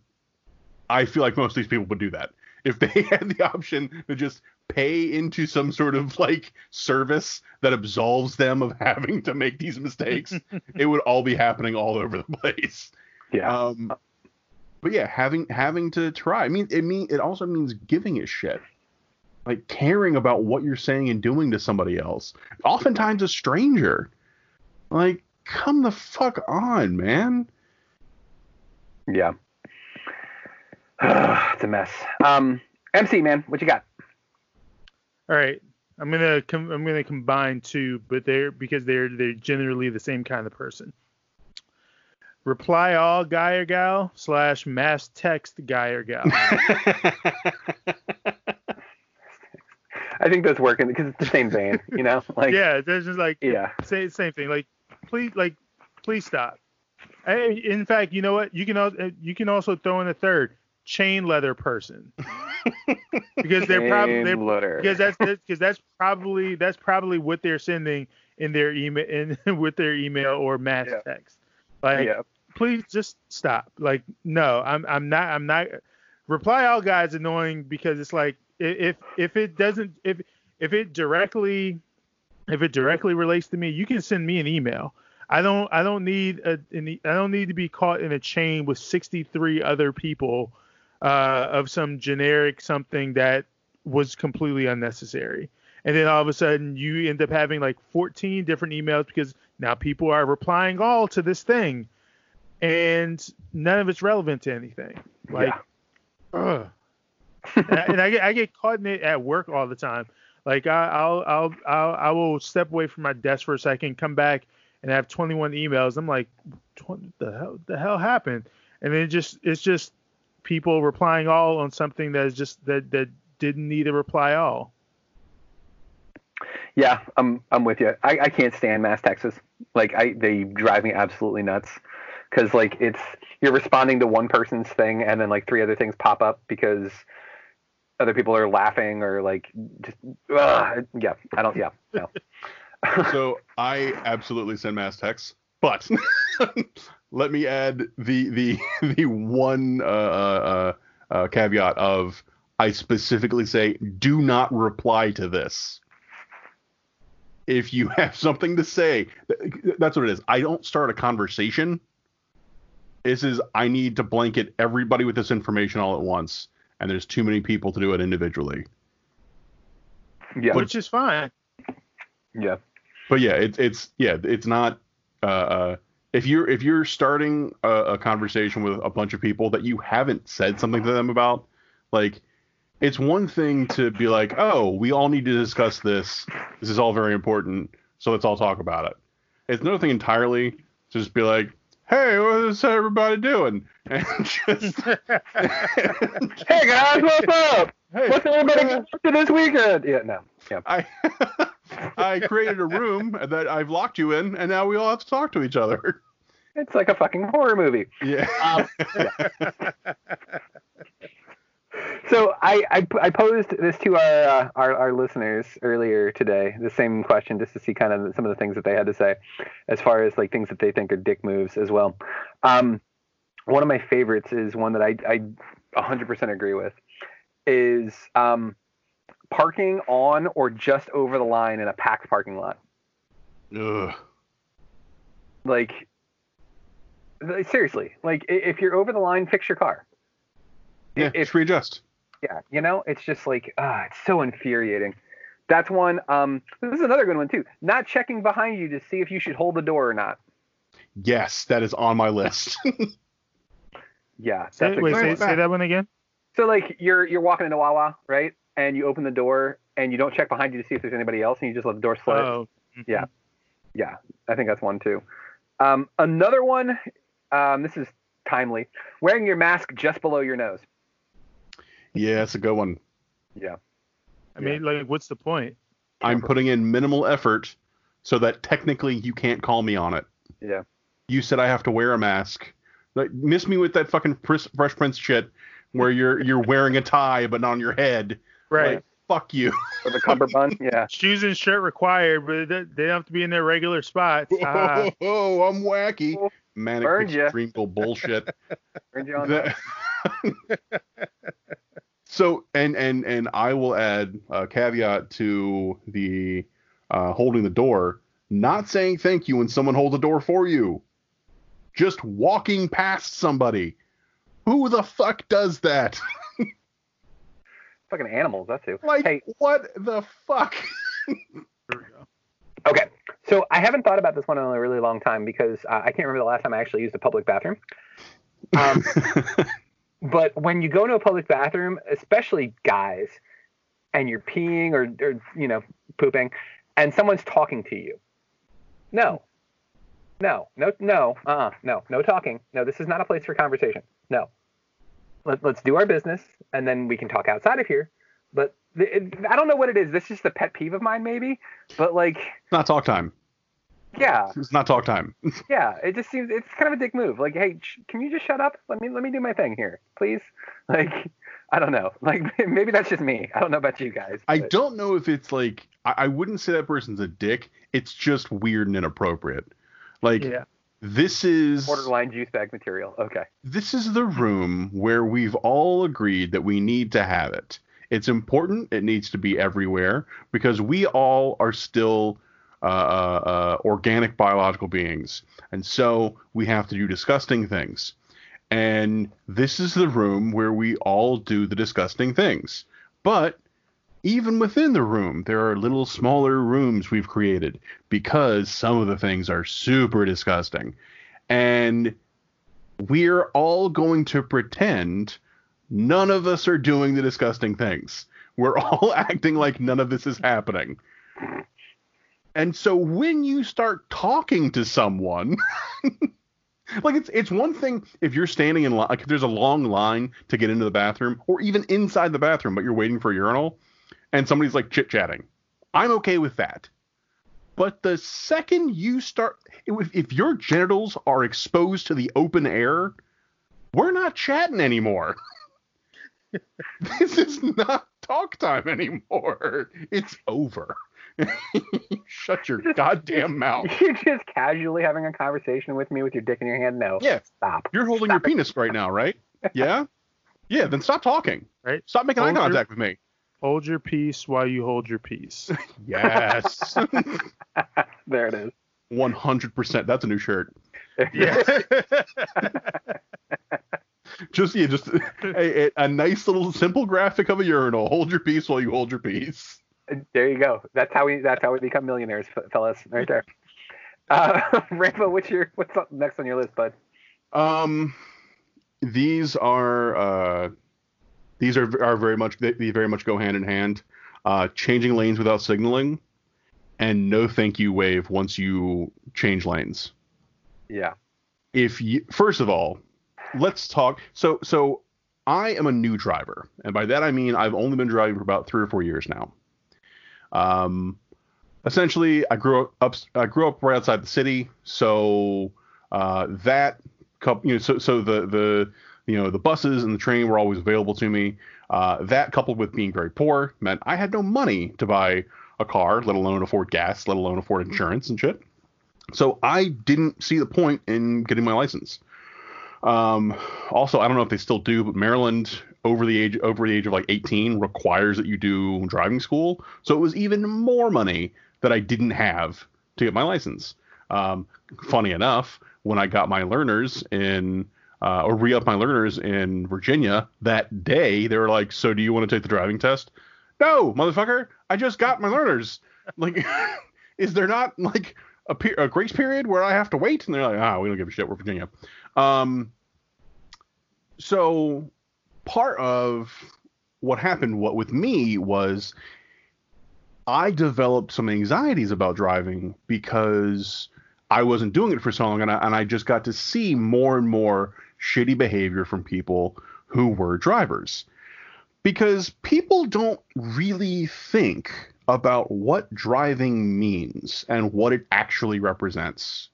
I feel like most of these people would do that if they had the option to just pay into some sort of like service that absolves them of having to make these mistakes. it would all be happening all over the place. Yeah. Um, but yeah, having having to try. I mean, it mean it also means giving a shit, like caring about what you're saying and doing to somebody else. Oftentimes a stranger. Like, come the fuck on, man. yeah. it's a mess. Um, MC man, what you got? All right, I'm gonna com- I'm gonna combine two, but they're because they're they're generally the same kind of person. Reply all guy or gal slash mass text guy or gal. I think that's working because it's the same vein, you know? Like yeah, there's just like yeah. say same thing. Like please like please stop. I, in fact, you know what? You can al- uh, you can also throw in a third chain leather person because they're probably they're, Chain letter. because that's because that's probably that's probably what they're sending in their email in with their email or mass Yeah. text. Like yeah. Please just stop. Like no, I'm I'm not I'm not reply all guys annoying because it's like if if it doesn't if if it directly if it directly relates to me, you can send me an email. I don't I don't need a I don't need to be caught in a chain with 63 other people uh, of some generic something that was completely unnecessary. And then all of a sudden you end up having like 14 different emails because now people are replying all to this thing and none of it's relevant to anything. Like yeah. Ugh. and I, and I get I get caught in it at work all the time. Like I, I'll I'll I'll I will step away from my desk for a second, come back, and have 21 emails. I'm like, what the hell the hell happened? And then it just it's just people replying all on something that is just that that didn't need a reply all. Yeah, I'm I'm with you. I, I can't stand mass texts. Like I they drive me absolutely nuts because like it's you're responding to one person's thing and then like three other things pop up because other people are laughing or like just ugh, yeah I don't yeah no. so I absolutely send mass texts, but let me add the the the one uh, uh, uh, caveat of I specifically say do not reply to this. If you have something to say, that's what it is. I don't start a conversation. This is I need to blanket everybody with this information all at once, and there's too many people to do it individually. yeah but, Which is fine. yeah but yeah, it's it's yeah, it's not. Uh, uh, if you're if you're starting a, a conversation with a bunch of people that you haven't said something to them about, like, it's one thing to be like, oh, we all need to discuss this. This is all very important, so let's all talk about it. It's another thing entirely to just be like, hey, what is everybody doing? And just hey guys what's up hey, what's everybody uh, up to this weekend yeah no yeah I I created a room that I've locked you in, and now we all have to talk to each other. it's like a fucking horror movie Yeah. Um, So I, I, I posed this to our, uh, our our listeners earlier today, the same question, just to see kind of some of the things that they had to say, as far as like things that they think are dick moves as well. Um, one of my favorites is one that I I 100% agree with, is um, parking on or just over the line in a packed parking lot. Ugh. Like, like, seriously, like if you're over the line, fix your car. Yeah, If- it's readjust. yeah you know it's just like ah it's so infuriating that's one um this is another good one too not checking behind you to see if you should hold the door or not Yes, that is on my list. yeah that's Say, a wait, good say, one. say that one again. so like you're you're walking into wawa right and you open the door and you don't check behind you to see if there's anybody else and you just let the door slide Oh, Yeah. yeah i think that's one too um another one um this is timely wearing your mask just below your nose yeah, that's a good one. yeah I mean, like, what's the point? I'm putting in minimal effort so that technically you can't call me on it. yeah You said I have to wear a mask, Like, miss me with that fucking Fresh Prince shit where you're you're wearing a tie but not on your head. Right. Like, fuck you. With a cummerbund. Yeah. Shoes and shirt required, but they they don't have to be in their regular spots. Ah. Oh, I'm wacky. Manic Burned ya. extreme bullshit. Turned you on The- so and and and I will add a caveat to the uh, holding the door. Not saying thank you when someone holds the door for you. Just walking past somebody. Who the fuck does that? Fucking animals, that's who. like Hey, what the fuck? Here we go. Okay, so I haven't thought about this one in a really long time because uh, I can't remember the last time I actually used a public bathroom. Um, but when you go to a public bathroom, especially guys, and you're peeing or, or you know pooping, and someone's talking to you, no, no, no, no, uh, no, no talking. No, this is not a place for conversation. No, Let, let's do our business, and then we can talk outside of here. But the, it, I don't know what it is. This is just a pet peeve of mine, maybe. But like, not talk time. Yeah, It's not talk time. yeah, it just seems it's kind of a dick move. Like, hey, sh- can you just shut up? Let me let me do my thing here, please. Like, I don't know. Like, maybe that's just me. I don't know about you guys. I don't know if it's like I, I wouldn't say that person's a dick. It's just weird and inappropriate. Like Yeah. this is borderline juice bag material. Okay. this is the room where we've all agreed that we need to have it. It's important. It needs to be everywhere because we all are still uh, uh, uh, organic biological beings, and so we have to do disgusting things. And this is the room where we all do the disgusting things. But even within the room, there are little smaller rooms we've created because some of the things are super disgusting. And we're all going to pretend none of us are doing the disgusting things. We're all acting like none of this is happening. And so when you start talking to someone, like it's it's one thing if you're standing in line, like if there's a long line to get into the bathroom, or even inside the bathroom, but you're waiting for a urinal, and somebody's like chit chatting. I'm okay with that. But the second you start, if, if your genitals are exposed to the open air, we're not chatting anymore. this is not talk time anymore. It's over. Shut your goddamn mouth. You're just casually having a conversation with me with your dick in your hand. No. Yeah, Stop. you're holding your penis right now, right? Yeah? Yeah, then stop talking. Right. Stop making eye Hold your- contact with me. Hold your peace while you hold your peace. Yes. there it is. 100%. That's a new shirt. yeah. Just yeah, just a, a, a nice little simple graphic of a urinal. Hold your peace while you hold your peace. There you go. That's how we. That's how we become millionaires, fellas. Right there. Uh, Rambo, what's your what's up next on your list, bud? Um, these are uh, these are are very much they, they very much go hand in hand. Uh, changing lanes without signaling, and no thank you wave once you change lanes. Yeah. If you first of all, let's talk. So so I am a new driver, and by that I mean I've only been driving for about three or four years now. Um, essentially, I grew up I grew up right outside the city, so uh, that couple, you know, so so the the you know the buses and the train were always available to me. Uh, that coupled with being very poor meant I had no money to buy a car, let alone afford gas, let alone afford insurance and shit. So I didn't see the point in getting my license. Um, also, I don't know if they still do, but Maryland over the age over the age of like 18 requires that you do driving school. So it was even more money that I didn't have to get my license. Um, funny enough, when I got my learners in uh, or re up my learners in Virginia that day, they were like, "So do you want to take the driving test?" No, motherfucker, I just got my learners. Like, is there not like a, pe- a grace period where I have to wait? And they're like, "Ah, we don't give a shit. We're Virginia." Um, so part of what happened what with me was I developed some anxieties about driving because I wasn't doing it for so long and I, and I just got to see more and more shitty behavior from people who were drivers. Because people don't really think about what driving means and what it actually represents.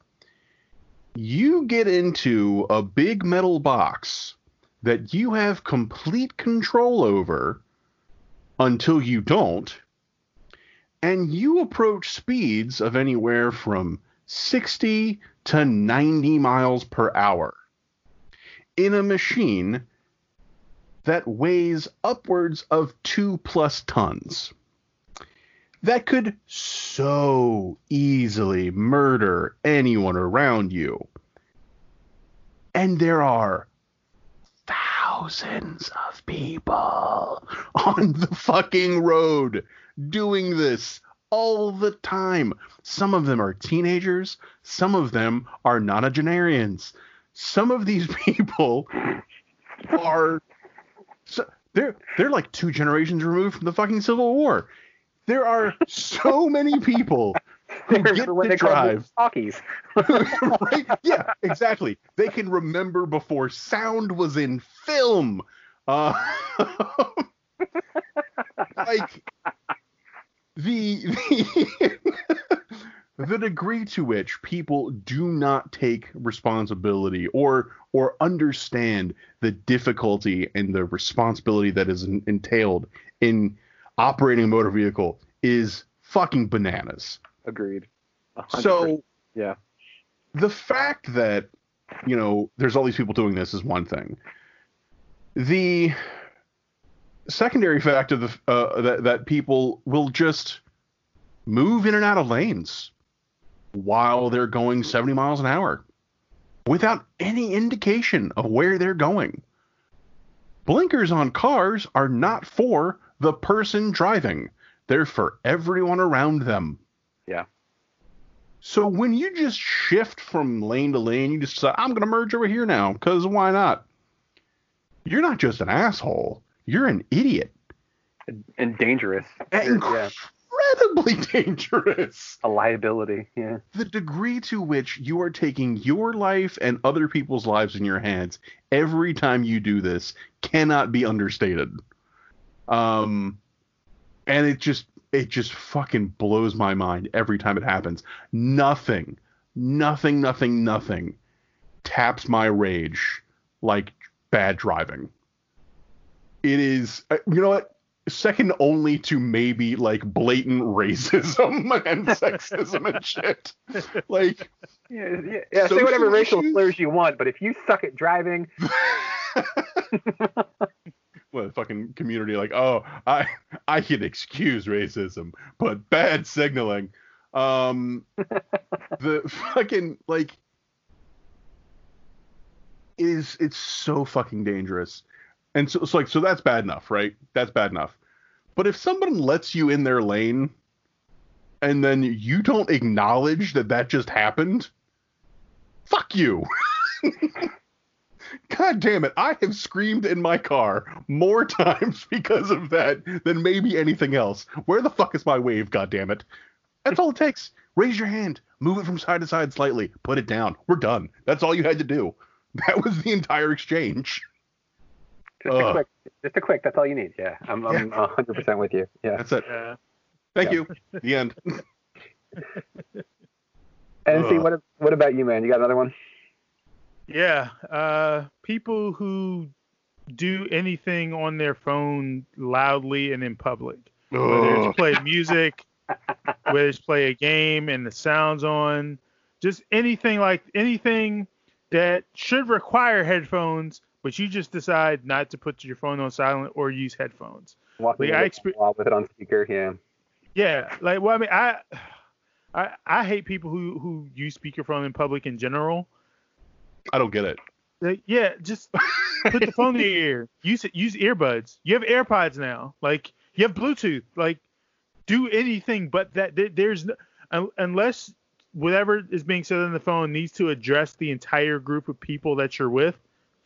You get into a big metal box that you have complete control over until you don't, and you approach speeds of anywhere from 60 to 90 miles per hour in a machine that weighs upwards of two plus tons. That could so easily murder anyone around you. And there are thousands of people on the fucking road doing this all the time. Some of them are teenagers, some of them are nonagenarians. Some of these people are so they're they're like two generations removed from the fucking Civil War. There are so many people who get when to they drive. talkies. right? Yeah, exactly. They can remember before sound was in film. Uh, like the the, the degree to which people do not take responsibility or or understand the difficulty and the responsibility that is entailed in operating a motor vehicle is fucking bananas. Agreed. Hundred percent. So yeah, the fact that you know there's all these people doing this is one thing. The secondary fact of the uh, that that people will just move in and out of lanes while they're going 70 miles an hour without any indication of where they're going. Blinkers on cars are not for the person driving. They're for everyone around them. Yeah. So when you just shift from lane to lane, you just say, I'm going to merge over here now, because why not? You're not just an asshole. You're an idiot. and dangerous. yeah, Incredibly dangerous. a liability. Yeah, The degree to which you are taking your life and other people's lives in your hands every time you do this cannot be understated. Um, and it just it just fucking blows my mind every time it happens. Nothing, nothing, nothing, nothing taps my rage like bad driving. It is, uh, you know what? Second only to maybe like blatant racism and sexism and shit. Like, yeah, yeah. yeah say whatever racial slurs you want, but if you suck at driving, well, fucking community like, oh, I I can excuse racism, but bad signaling. Um, the fucking like is it's so fucking dangerous, and so it's like so that's bad enough, right? That's bad enough. But if someone lets you in their lane, and then you don't acknowledge that that just happened, fuck you. God damn it. I have screamed in my car more times because of that than maybe anything else. Where the fuck is my wave, God damn it? That's all it takes. Raise your hand, move it from side to side slightly, put it down. We're done. That's all you had to do. That was the entire exchange. just a quick, just a quick. That's all you need. Yeah, I'm I'm a hundred percent with you. Yeah. That's it. Yeah. Thank Yeah. you. The end. MC what what about you, man? You got another one? Yeah, uh, people who do anything on their phone loudly and in public, whether it's play music, whether it's play a game and the sound's on, just anything like anything that should require headphones, but you just decide not to put your phone on silent or use headphones. Walking Like, I the with it on speaker. Yeah. Yeah, like well, I mean, I, I, I hate people who who use speakerphone in public in general. I don't get it. Like, yeah, just put the phone in your ear. Use it. Use earbuds. You have AirPods now. Like you have Bluetooth. Like do anything but that. There, there's no, unless whatever is being said on the phone needs to address the entire group of people that you're with.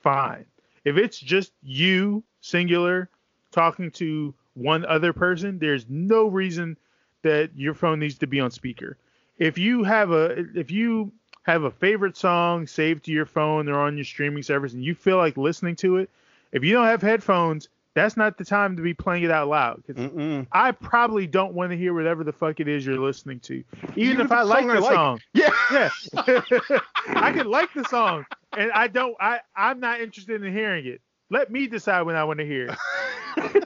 Fine. If it's just you singular talking to one other person, there's no reason that your phone needs to be on speaker. If you have a if you have a favorite song saved to your phone or on your streaming service and you feel like listening to it, if you don't have headphones, that's not the time to be playing it out loud. 'cause Mm-mm. I probably don't want to hear whatever the fuck it is you're listening to, even, Even if I like the I like. song. Yeah. Yeah, I can like the song, and I don't. I I'm not interested in hearing it. Let me decide when I want to hear it.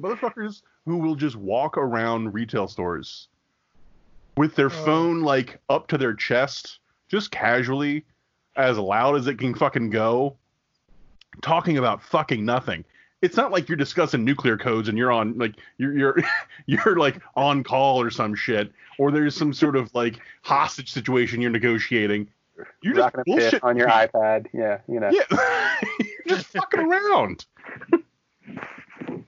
Motherfuckers who will just walk around retail stores with their Oh. phone like up to their chest, just casually, as loud as it can fucking go, talking about fucking nothing. It's not like you're discussing nuclear codes and you're on like you're you're you're like on call or some shit, or there's some sort of like hostage situation you're negotiating. You're just rocking a piss bullshit on your iPad. Yeah, you know. yeah, you're just fucking around.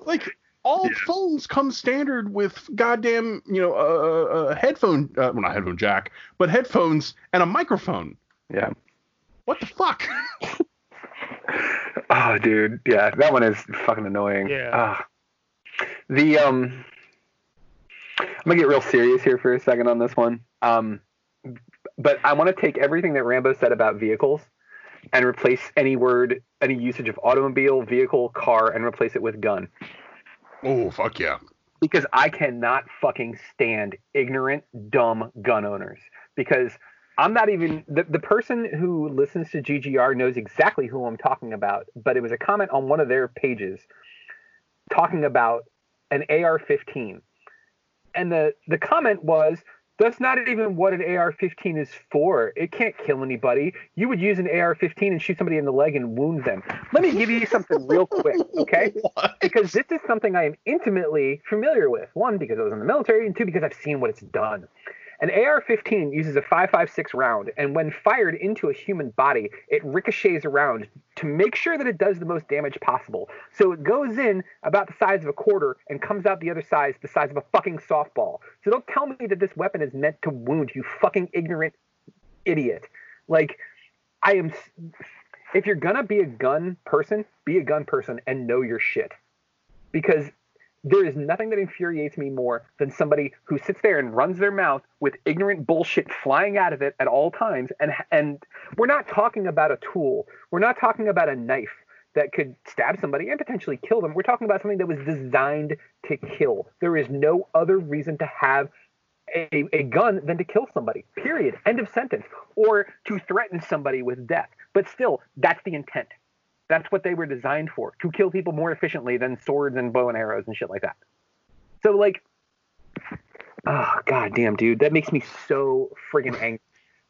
Like all phones come standard with goddamn, you know, a uh, uh, headphone, uh, well not headphone jack, but headphones and a microphone. Yeah. What the fuck? Oh, dude, yeah, that one is fucking annoying. Yeah. Ah. the um, I'm gonna get real serious here for a second on this one. Um, but I want to take everything that Rambo said about vehicles and replace any word, any usage of automobile, vehicle, car, and replace it with gun. Oh fuck yeah. because I cannot fucking stand ignorant, dumb gun owners. Because I'm not even the, the person who listens to GGR knows exactly who I'm talking about, but it was a comment on one of their pages talking about an AR-15, and the the comment was. That's not even what an AR-15 is for. It can't kill anybody. You would use an AR-15 and shoot somebody in the leg and wound them. Let me give you something real quick, okay? because this is something I am intimately familiar with. One, because I was in the military, and two, because I've seen what it's done. An AR-15 uses a 5.56 round, and when fired into a human body, it ricochets around to make sure that it does the most damage possible. So it goes in about the size of a quarter and comes out the other side the size of a fucking softball. So don't tell me that this weapon is meant to wound you, fucking ignorant idiot. Like, I am. If you're gonna be a gun person, be a gun person and know your shit because there is nothing that infuriates me more than somebody who sits there and runs their mouth with ignorant bullshit flying out of it at all times. And and we're not talking about a tool. We're not talking about a knife that could stab somebody and potentially kill them. We're talking about something that was designed to kill. There is no other reason to have a, a gun than to kill somebody period. End of sentence. Or to threaten somebody with death. But still that's the intent that's what they were designed for to kill people more efficiently than swords and bow and arrows and shit like that. So like, oh god damn, dude, that makes me so friggin' angry.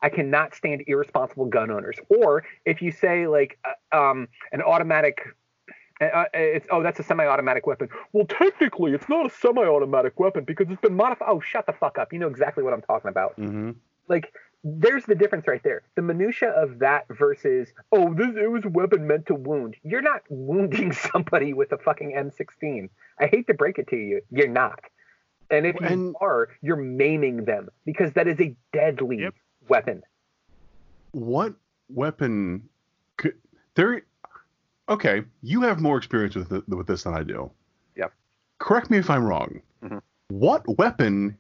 I cannot stand irresponsible gun owners. Or if you say like uh, um, an automatic. Uh, it's oh that's a semi-automatic weapon. Well, technically, it's not a semi-automatic weapon because it's been modified. Oh, shut the fuck up! You know exactly what I'm talking about Mm-hmm. like there's the difference right there. The minutia of that versus oh, this it was a weapon meant to wound. You're not wounding somebody with a fucking M16. I hate to break it to you, you're not. And if you And- are, you're maiming them because that is a deadly Yep. weapon. What weapon could there? Okay, you have more experience with it, with this than I do. Yep. Correct me if I'm wrong. Mhm. What weapon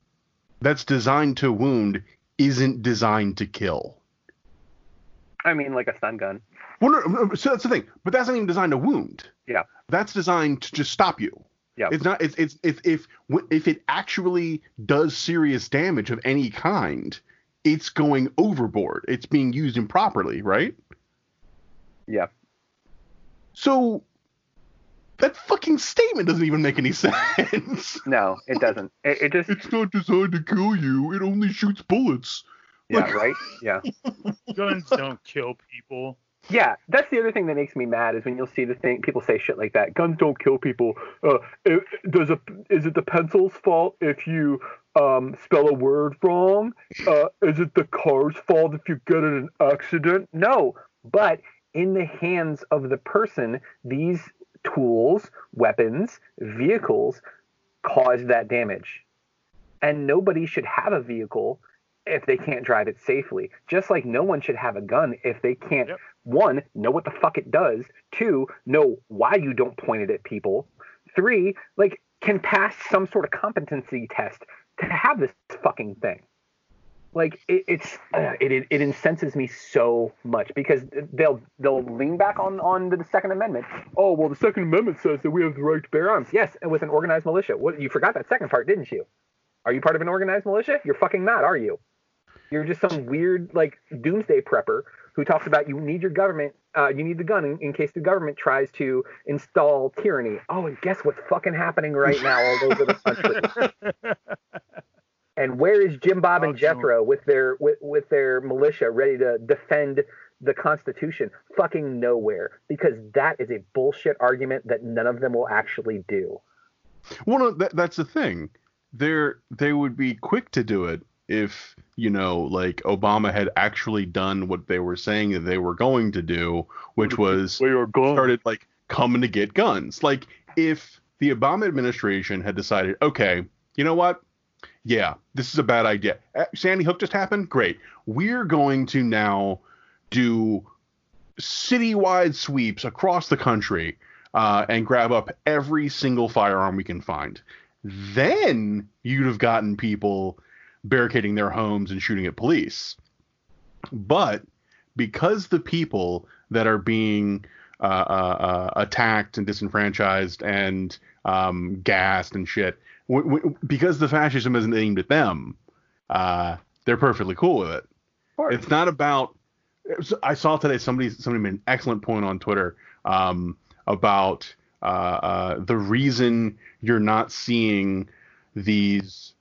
that's designed to wound isn't designed to kill? I mean, like a stun gun. Well, no, so that's the thing. But that's not even designed to wound. Yeah. That's designed to just stop you. Yeah. It's not. It's it's if if if it actually does serious damage of any kind, it's going overboard. It's being used improperly, right? Yeah. So that fucking statement doesn't even make any sense. No, it doesn't. It, it just It's not designed to kill you. It only shoots bullets. yeah, right? Yeah. Guns don't kill people. Yeah, that's the other thing that makes me mad is when you'll see the thing people say shit like that. Guns don't kill people. Uh, it, does a is it the pencil's fault if you um, spell a word wrong? Uh, is it the car's fault if you get in an accident? No, but in the hands of the person, these tools, weapons, vehicles cause that damage, and nobody should have a vehicle if they can't drive it safely. Just like no one should have a gun if they can't Yep. one, know what the fuck it does, two, know why you don't point it at people, three, like can pass some sort of competency test to have this fucking thing. Like it, it's uh, it, it incenses me so much because they'll they'll lean back on on the Second Amendment. Oh well, the Second Amendment says that we have the right to bear arms. Yes, and with an organized militia. What you forgot that second part, didn't you? Are you part of an organized militia? You're fucking not, are you? You're just some weird like doomsday prepper who talks about you need your government, uh, you need the gun in, in, case the government tries to install tyranny. Oh, and guess what's fucking happening right now all over the country? and where is Jim Bob and Jethro with their with, with their militia ready to defend the Constitution? Fucking nowhere, because that is a bullshit argument that none of them will actually do. Well, no, that, that's the thing. They're they would be quick to do it if you know like obama had actually done what they were saying that they were going to do which was started like coming to get guns like if the obama administration had decided okay you know what yeah this is a bad idea. Eh, sandy hook just happened? Great. We're going to now do citywide sweeps across the country uh, and grab up every single firearm we can find. Then you'd have gotten people barricading their homes and shooting at police. But because the people that are being uh, uh, uh attacked and disenfranchised and um, gassed and shit, w- w- because the fascism isn't aimed at them, uh, they're perfectly cool with it. It's not about. I saw today somebody somebody made an excellent point on Twitter um, about uh, uh, the reason you're not seeing these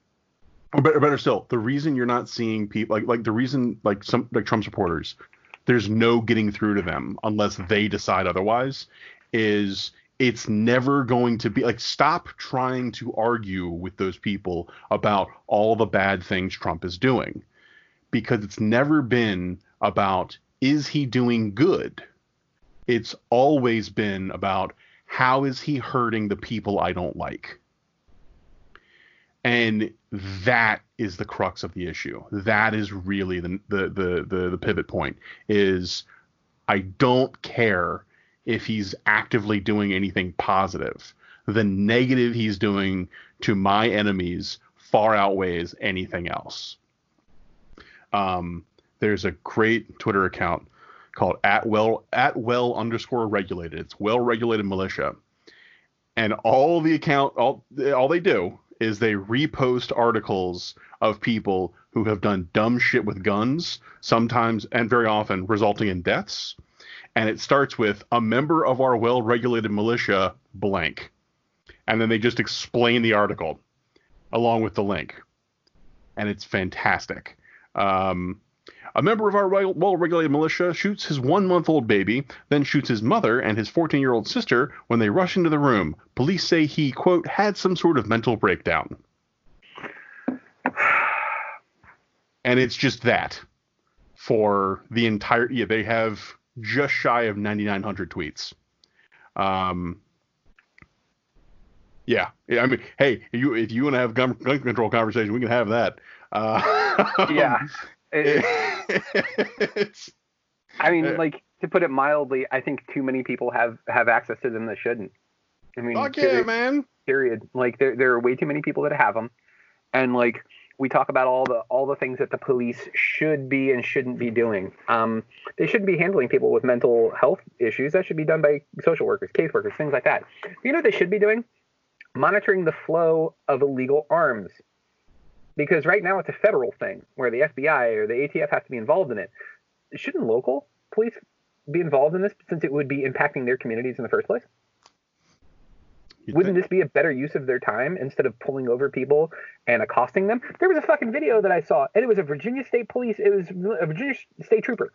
or better, better still, the reason you're not seeing people like like the reason like some like Trump supporters, there's no getting through to them unless they decide otherwise. Is it's never going to be like stop trying to argue with those people about all the bad things Trump is doing. Because it's never been about is he doing good? It's always been about how is he hurting the people I don't like? And that is the crux of the issue. That is really the the the the, the pivot point is i don't care if he's actively doing anything positive. The negative he's doing to my enemies far outweighs anything else. Um, there's a great twitter account called at well at well underscore regulated. It's well regulated militia. And all the account all all they do is they repost articles of people who have done dumb shit with guns, sometimes and very often resulting in deaths. And it starts with a member of our well regulated militia blank. And then they just explain the article along with the link. And it's fantastic. Um, a member of our well regulated militia shoots his one month old baby, then shoots his mother and his 14 year old sister when they rush into the room. Police say he, quote, had some sort of mental breakdown. And it's just that for the entire. Yeah, they have just shy of 9,900 tweets. Um, yeah, I mean, hey, if you if you want to have gun, gun control conversation, we can have that. Uh, yeah, it's, I mean, uh, like to put it mildly, I think too many people have have access to them that shouldn't. I mean, fuck yeah, man. Period. Like there there are way too many people that have them, and like we talk about all the all the things that the police should be and shouldn't be doing. Um, they shouldn't be handling people with mental health issues. That should be done by social workers, case workers, things like that. You know what they should be doing? Monitoring the flow of illegal arms because right now it's a federal thing where the FBI or the ATF has to be involved in it. Shouldn't local police be involved in this since it would be impacting their communities in the first place? You'd Wouldn't think. this be a better use of their time instead of pulling over people and accosting them? There was a fucking video that I saw, and it was a Virginia State Police. It was a Virginia State Trooper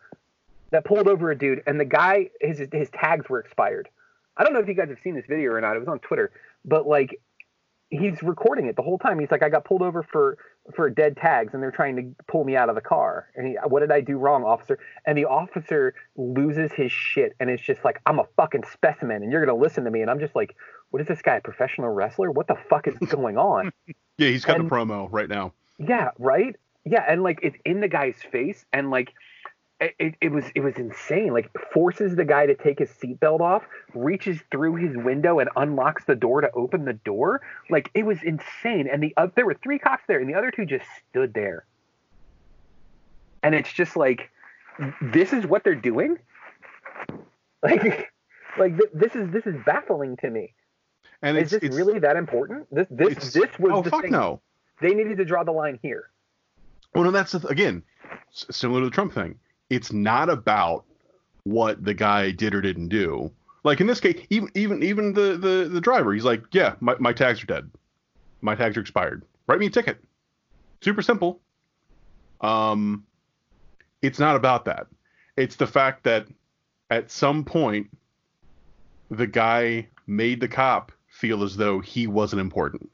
that pulled over a dude, and the guy his his tags were expired. I don't know if you guys have seen this video or not. It was on Twitter, but like he's recording it the whole time. He's like, I got pulled over for for dead tags and they're trying to pull me out of the car. And he, what did I do wrong, officer? And the officer loses his shit and it's just like, I'm a fucking specimen and you're going to listen to me. And I'm just like, what is this guy, a professional wrestler? What the fuck is going on? yeah, he's got and, the promo right now. Yeah, right? Yeah, and like it's in the guy's face and like it, it was it was insane. Like forces the guy to take his seatbelt off, reaches through his window and unlocks the door to open the door. Like it was insane. And the uh, there were three cops there, and the other two just stood there. and it's just like this is what they're doing like like th- this is this is baffling to me And is it's, this it's really that important this this this was oh the fuck thing no. they needed to draw the line here Well, no, that's the th- again similar to the Trump thing. It's not about what the guy did or didn't do. Like in this case, even even even the the, the driver, he's like, yeah, my, my tags are dead. My tags are expired. Write me a ticket. Super simple. Um, it's not about that. It's the fact that at some point the guy made the cop feel as though he wasn't important.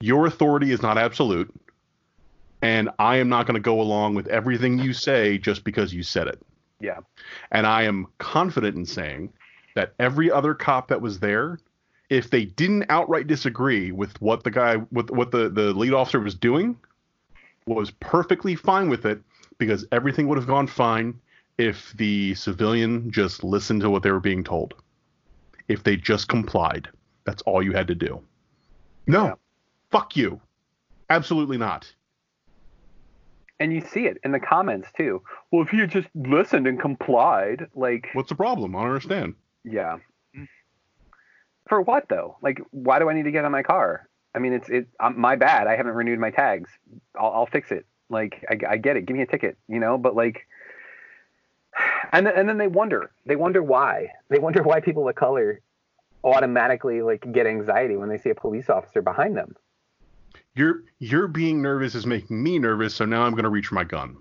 Your authority is not absolute and I am not going to go along with everything you say just because you said it. yeah And I am confident in saying that every other cop that was there, if they didn't outright disagree with what the guy, with what the, the lead officer was doing, was perfectly fine with it because everything would have gone fine if the civilian just listened to what they were being told. If they just complied. That's all you had to do. No. Yeah. Fuck you. Absolutely not. and you see it in the comments too well if you just listened and complied like What's the problem? I don't understand. Yeah. For what though? Like, why do I need to get on my car? I mean, it's it. Um, my bad. I haven't renewed my tags. I'll, I'll fix it. Like, I, I get it. Give me a ticket. You know. But like, and then, and then they wonder. They wonder why. They wonder why people of color automatically like get anxiety when they see a police officer behind them. You're you're being nervous is making me nervous, so now I'm gonna reach for my gun.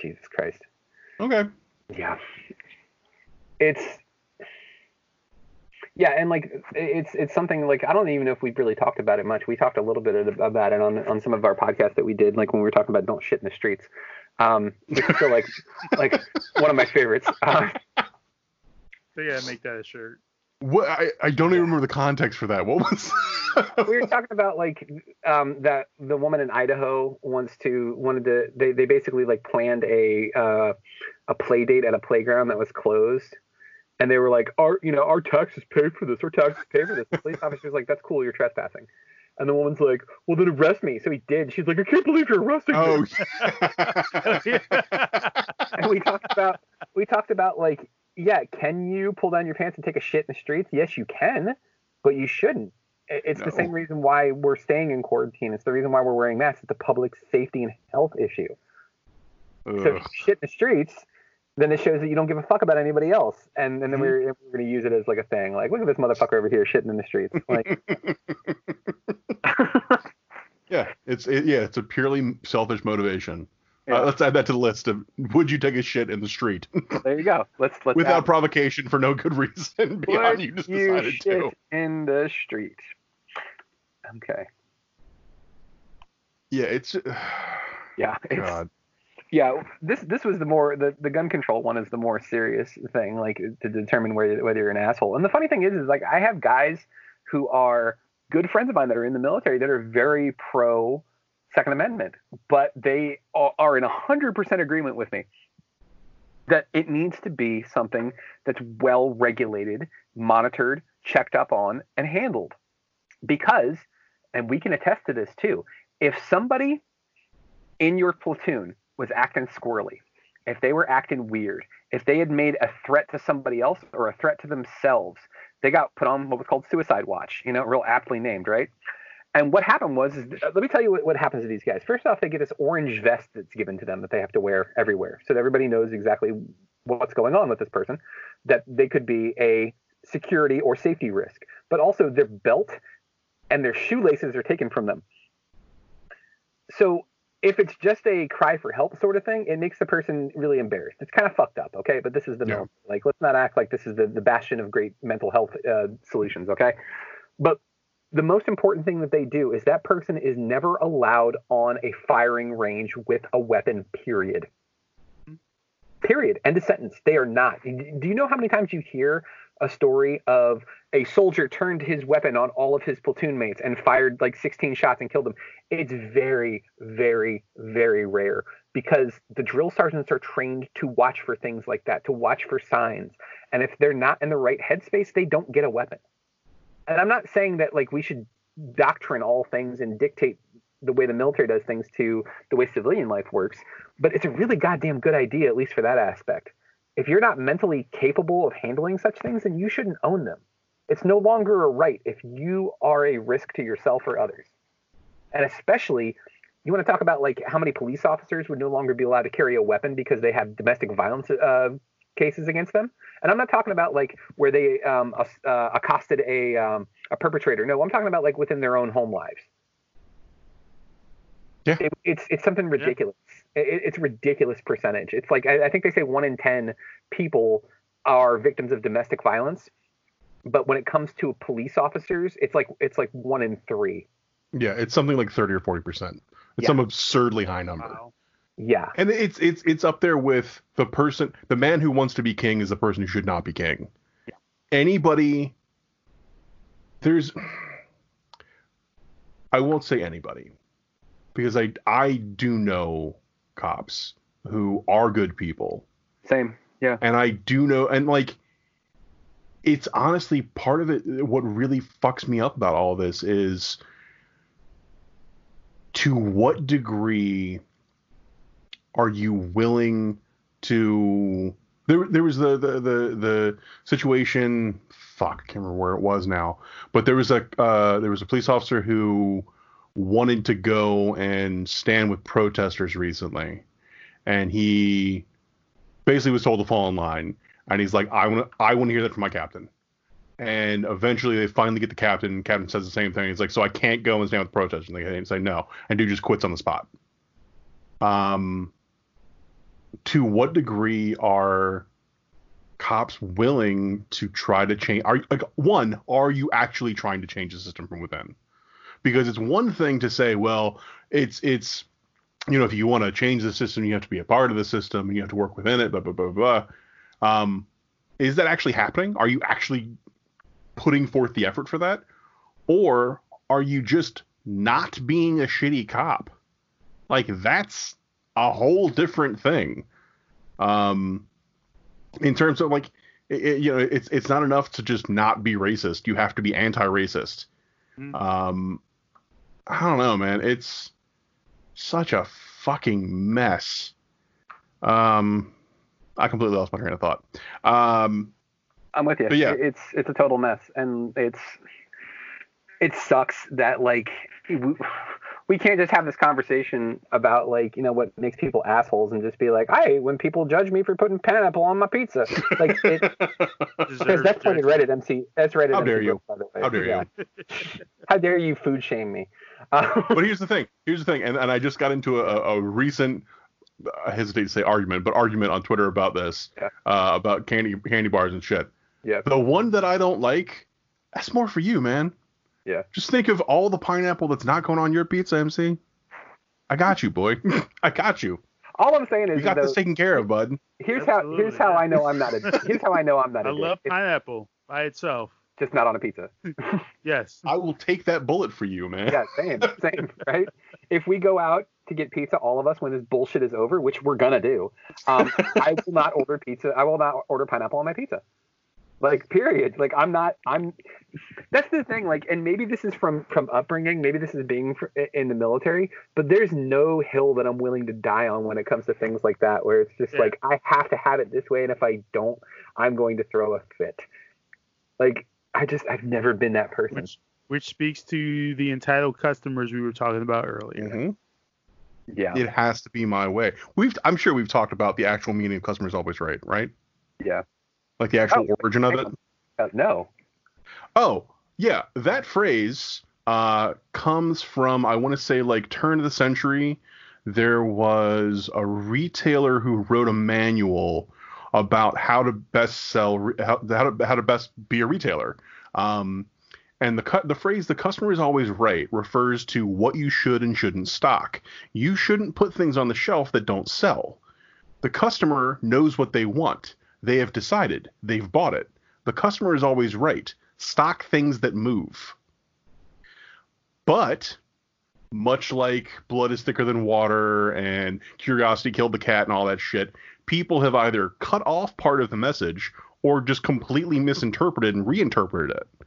Jesus Christ. Okay. Yeah. It's yeah, and like it's it's something like I don't even know if we've really talked about it much. We talked a little bit about it on on some of our podcasts that we did, like when we were talking about don't shit in the streets. Um, which is still like like one of my favorites. Uh, They gotta make that a shirt. What I, I don't even remember the context for that. What was we were talking about like um, that the woman in Idaho wants to wanted to they, they basically like planned a uh, a play date at a playground that was closed. And they were like our you know our taxes pay for this. Our taxes pay for this. The police officer's like that's cool. You're trespassing and the woman's like well then arrest me. So he did. She's like I can't believe you're arresting Oh me and we talked about we talked about like yeah can you pull down your pants and take a shit in the streets? Yes you can but you shouldn't. It's the same reason why we're staying in quarantine. It's the reason why we're wearing masks. It's a public safety and health issue. So Ugh. shit in the streets then it shows that you don't give a fuck about anybody else and, and then Mhm. we're, we're going to use it as like a thing like look at this motherfucker over here shitting in the streets like yeah, it's it, yeah, it's a purely selfish motivation. Yeah. Uh, let's add that to the list of would you take a shit in the street there you go let's let's without add- provocation for no good reason beyond Would you just you decided shit to. in the street okay Yeah, it's yeah it's, God. Yeah this this was the more the, the gun control one is the more serious thing like to determine whether, whether you're an asshole. And the funny thing is is like i have guys who are good friends of mine that are in the military that are very pro second amendment but they are are in 100% agreement with me that it needs to be something that's well regulated monitored checked up on and handled. Because and we can attest to this too if somebody in your platoon was acting squirrely, if they were acting weird, if they had made a threat to somebody else or a threat to themselves, they got put on what was called suicide watch, you know, real aptly named, right? And what happened was, let me tell you what, what happens to these guys. First off, they get this orange vest that's given to them that they have to wear everywhere. So that everybody knows exactly what's going on with this person, that they could be a security or safety risk. But also their belt and their shoelaces are taken from them. So if it's just a cry for help sort of thing, it makes the person really embarrassed. It's kind of fucked up, okay? But this is the Yeah. military. Like, let's not act like this is the, the bastion of great mental health uh, solutions, okay? But the most important thing that they do is that person is never allowed on a firing range with a weapon, period. Period. End of sentence. They are not. Do you know how many times you hear a story of a soldier turned his weapon on all of his platoon mates and fired like 16 shots and killed them? It's very, very, very rare because the drill sergeants are trained to watch for things like that, to watch for signs. And if they're not in the right headspace, they don't get a weapon. And I'm not saying that like we should doctrine all things and dictate the way the military does things to the way civilian life works. But it's a really goddamn good idea, at least for that aspect. If you're not mentally capable of handling such things, then you shouldn't own them. It's no longer a right if you are a risk to yourself or others. And especially, you want to talk about like how many police officers would no longer be allowed to carry a weapon because they have domestic violence uh, cases against them. And I'm not talking about like where they um, uh, accosted a um, a perpetrator. No, I'm talking about like within their own home lives. Yeah. It, it's it's something ridiculous. Yeah. It, it's a ridiculous percentage. It's like I, I think they say one in ten people are victims of domestic violence, but when it comes to police officers, it's like it's like one in three. Yeah, it's something like thirty or forty percent. It's yeah. some absurdly high number. Wow. Yeah. And it's it's it's up there with the person the man who wants to be king is the person who should not be king. Yeah. Anybody there's I won't say anybody because I I do know cops who are good people. Same. Yeah. And I do know and like it's honestly part of it what really fucks me up about all this is to what degree are you willing to there there was the the the, the situation fuck I can't remember where it was now but there was a uh, there was a police officer who wanted to go and stand with protesters recently. And he basically was told to fall in line. And he's like I want to, I want to hear that from my captain. And eventually they finally get the captain. And captain says the same thing. He's like so I can't go and stand with protesters. And they say no. And dude just quits on the spot. Um to what degree are cops willing to try to change are like one are you actually trying to change the system from within because it's one thing to say well it's it's you know if you want to change the system you have to be a part of the system and you have to work within it blah blah blah blah um is that actually happening are you actually putting forth the effort for that or are you just not being a shitty cop like that's a whole different thing. Um, in terms of like, it, you know, it's it's not enough to just not be racist. You have to be anti-racist. Mm-hmm. Um, I don't know, man. It's such a fucking mess. Um, I completely lost my train of thought. Um, I'm with you. Yeah. It's it's a total mess, and it's it sucks that like we can't just have this conversation about like you know what makes people assholes and just be like I when people judge me for putting pineapple on my pizza. Like it, because that's fucking Reddit MC that's Reddit how MC dare you. how dare yeah. you how dare you food shame me. Um, but here's the thing here's the thing and, and I just got into a, a recent I hesitate to say argument but argument on Twitter about this yeah. uh, about candy candy bars and shit. Yeah. The one that I don't like that's more for you man yeah. Just think of all the pineapple that's not going on your pizza, MC. I got you, boy. I got you. All I'm saying is you got though, this taken care of, bud. Here's Absolutely. how here's how I know I'm not a here's how I know I'm not a I love pineapple by itself. Just not on a pizza. yes. I will take that bullet for you, man. Yeah, same, same, right? If we go out to get pizza, all of us, when this bullshit is over, which we're gonna do, um, I will not order pizza. I will not order pineapple on my pizza. Like period. Like I'm not. I'm. That's the thing. Like, and maybe this is from from upbringing. Maybe this is being in the military. But there's no hill that I'm willing to die on when it comes to things like that. Where it's just yeah. like I have to have it this way, and if I don't, I'm going to throw a fit. Like I just I've never been that person. Which, which speaks to the entitled customers we were talking about earlier. Mm-hmm. Yeah. It has to be my way. We've I'm sure we've talked about the actual meaning of customers always right, right? Yeah. Like the actual oh, origin of it? Uh, no. Oh, yeah. That phrase uh, comes from, I want to say, like turn of the century. There was a retailer who wrote a manual about how to best sell, how, how, to, how to best be a retailer. Um, and the cut the phrase "the customer is always right" refers to what you should and shouldn't stock. You shouldn't put things on the shelf that don't sell. The customer knows what they want. They have decided. They've bought it. The customer is always right. Stock things that move. But much like blood is thicker than water and curiosity killed the cat and all that shit, people have either cut off part of the message or just completely misinterpreted and reinterpreted it.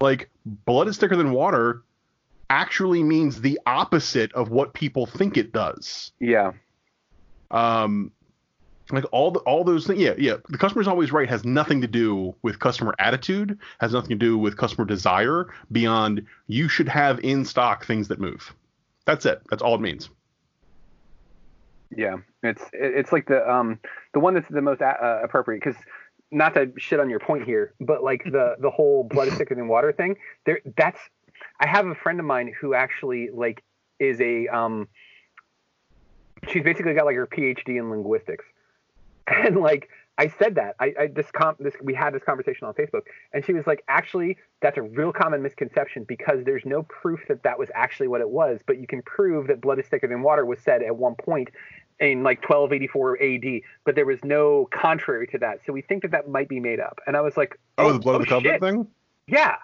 Like blood is thicker than water actually means the opposite of what people think it does. Yeah. Um, like all the all those things. Yeah, yeah. The customer's always right has nothing to do with customer attitude. Has nothing to do with customer desire. Beyond you should have in stock things that move. That's it. That's all it means. Yeah, it's it's like the um the one that's the most uh, appropriate because not to shit on your point here, but like the the whole blood is thicker than water thing. There, that's I have a friend of mine who actually like is a um she's basically got like her PhD in linguistics, and like I said that I, I this com this we had this conversation on Facebook, and she was like, actually, that's a real common misconception because there's no proof that that was actually what it was, but you can prove that blood is thicker than water was said at one point in like 1284 AD, but there was no contrary to that, so we think that that might be made up. And I was like, oh, oh the blood oh, of the covenant thing. Yeah,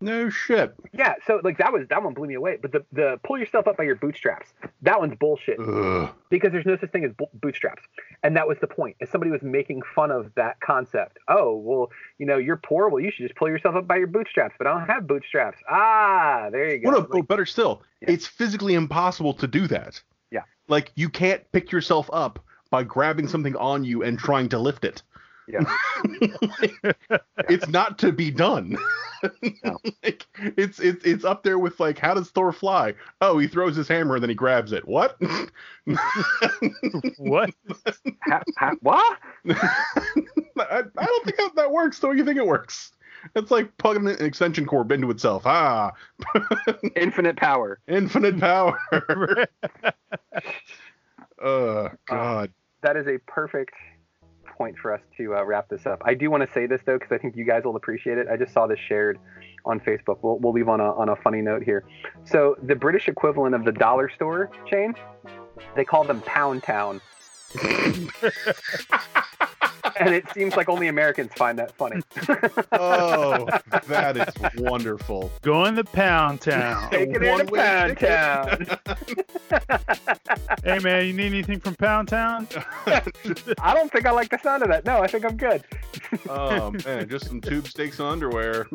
no shit. Yeah, so like that was that one blew me away. But the the pull yourself up by your bootstraps, that one's bullshit. Ugh. Because there's no such thing as bootstraps, and that was the point. If somebody was making fun of that concept, oh well, you know you're poor, well you should just pull yourself up by your bootstraps. But I don't have bootstraps. Ah, there you go. Well, no, like, better still, yeah. it's physically impossible to do that. Yeah. Like you can't pick yourself up by grabbing something on you and trying to lift it. Yeah. it's not to be done. No. like, it's it's it's up there with like how does Thor fly? Oh, he throws his hammer and then he grabs it. What? what? Ha, ha, what? I, I don't think that, that works. So you think it works? It's like plugging an extension cord into itself. Ah. Infinite power. Infinite power. oh God. Uh, that is a perfect point for us to uh, wrap this up. I do want to say this though, because I think you guys will appreciate it. I just saw this shared on Facebook. We'll, we'll leave on a, on a funny note here. So the British equivalent of the dollar store chain, they call them Pound Town. and it seems like only Americans find that funny. oh, that is wonderful. Going to Pound Town. Take it into Pound Town. hey man, you need anything from Pound Town? I don't think I like the sound of that. No, I think I'm good. oh man, just some tube steaks and underwear.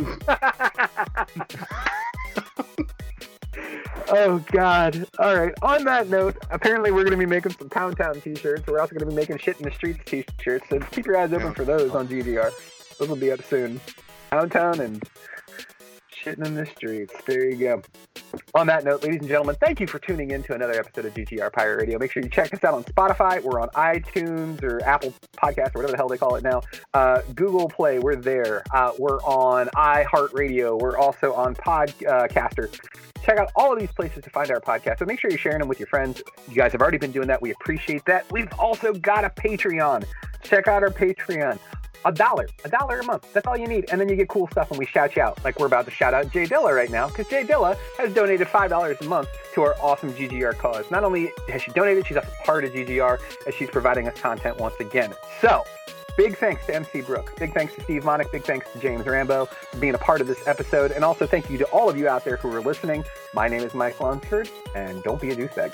Oh God! All right. On that note, apparently we're going to be making some Pound Town T-shirts. We're also going to be making shit in the streets T-shirts. So keep your eyes open yeah. for those on GGR. Those will be up soon. Pound Town and shitting in the streets. There you go. On that note, ladies and gentlemen, thank you for tuning in to another episode of GGR Pirate Radio. Make sure you check us out on Spotify. We're on iTunes or Apple Podcast or whatever the hell they call it now. Uh, Google Play, we're there. Uh, we're on iHeartRadio. We're also on Podcaster. Check out all of these places to find our podcast. So make sure you're sharing them with your friends. You guys have already been doing that. We appreciate that. We've also got a Patreon. Check out our Patreon a dollar, a dollar a month. That's all you need. And then you get cool stuff and we shout you out. Like we're about to shout out Jay Dilla right now because Jay Dilla has donated $5 a month to our awesome GGR cause. Not only has she donated, she's a part of GGR as she's providing us content once again. So, big thanks to MC Brooks. Big thanks to Steve Monick. Big thanks to James Rambo for being a part of this episode. And also thank you to all of you out there who are listening. My name is Mike Lunsford, and don't be a douchebag.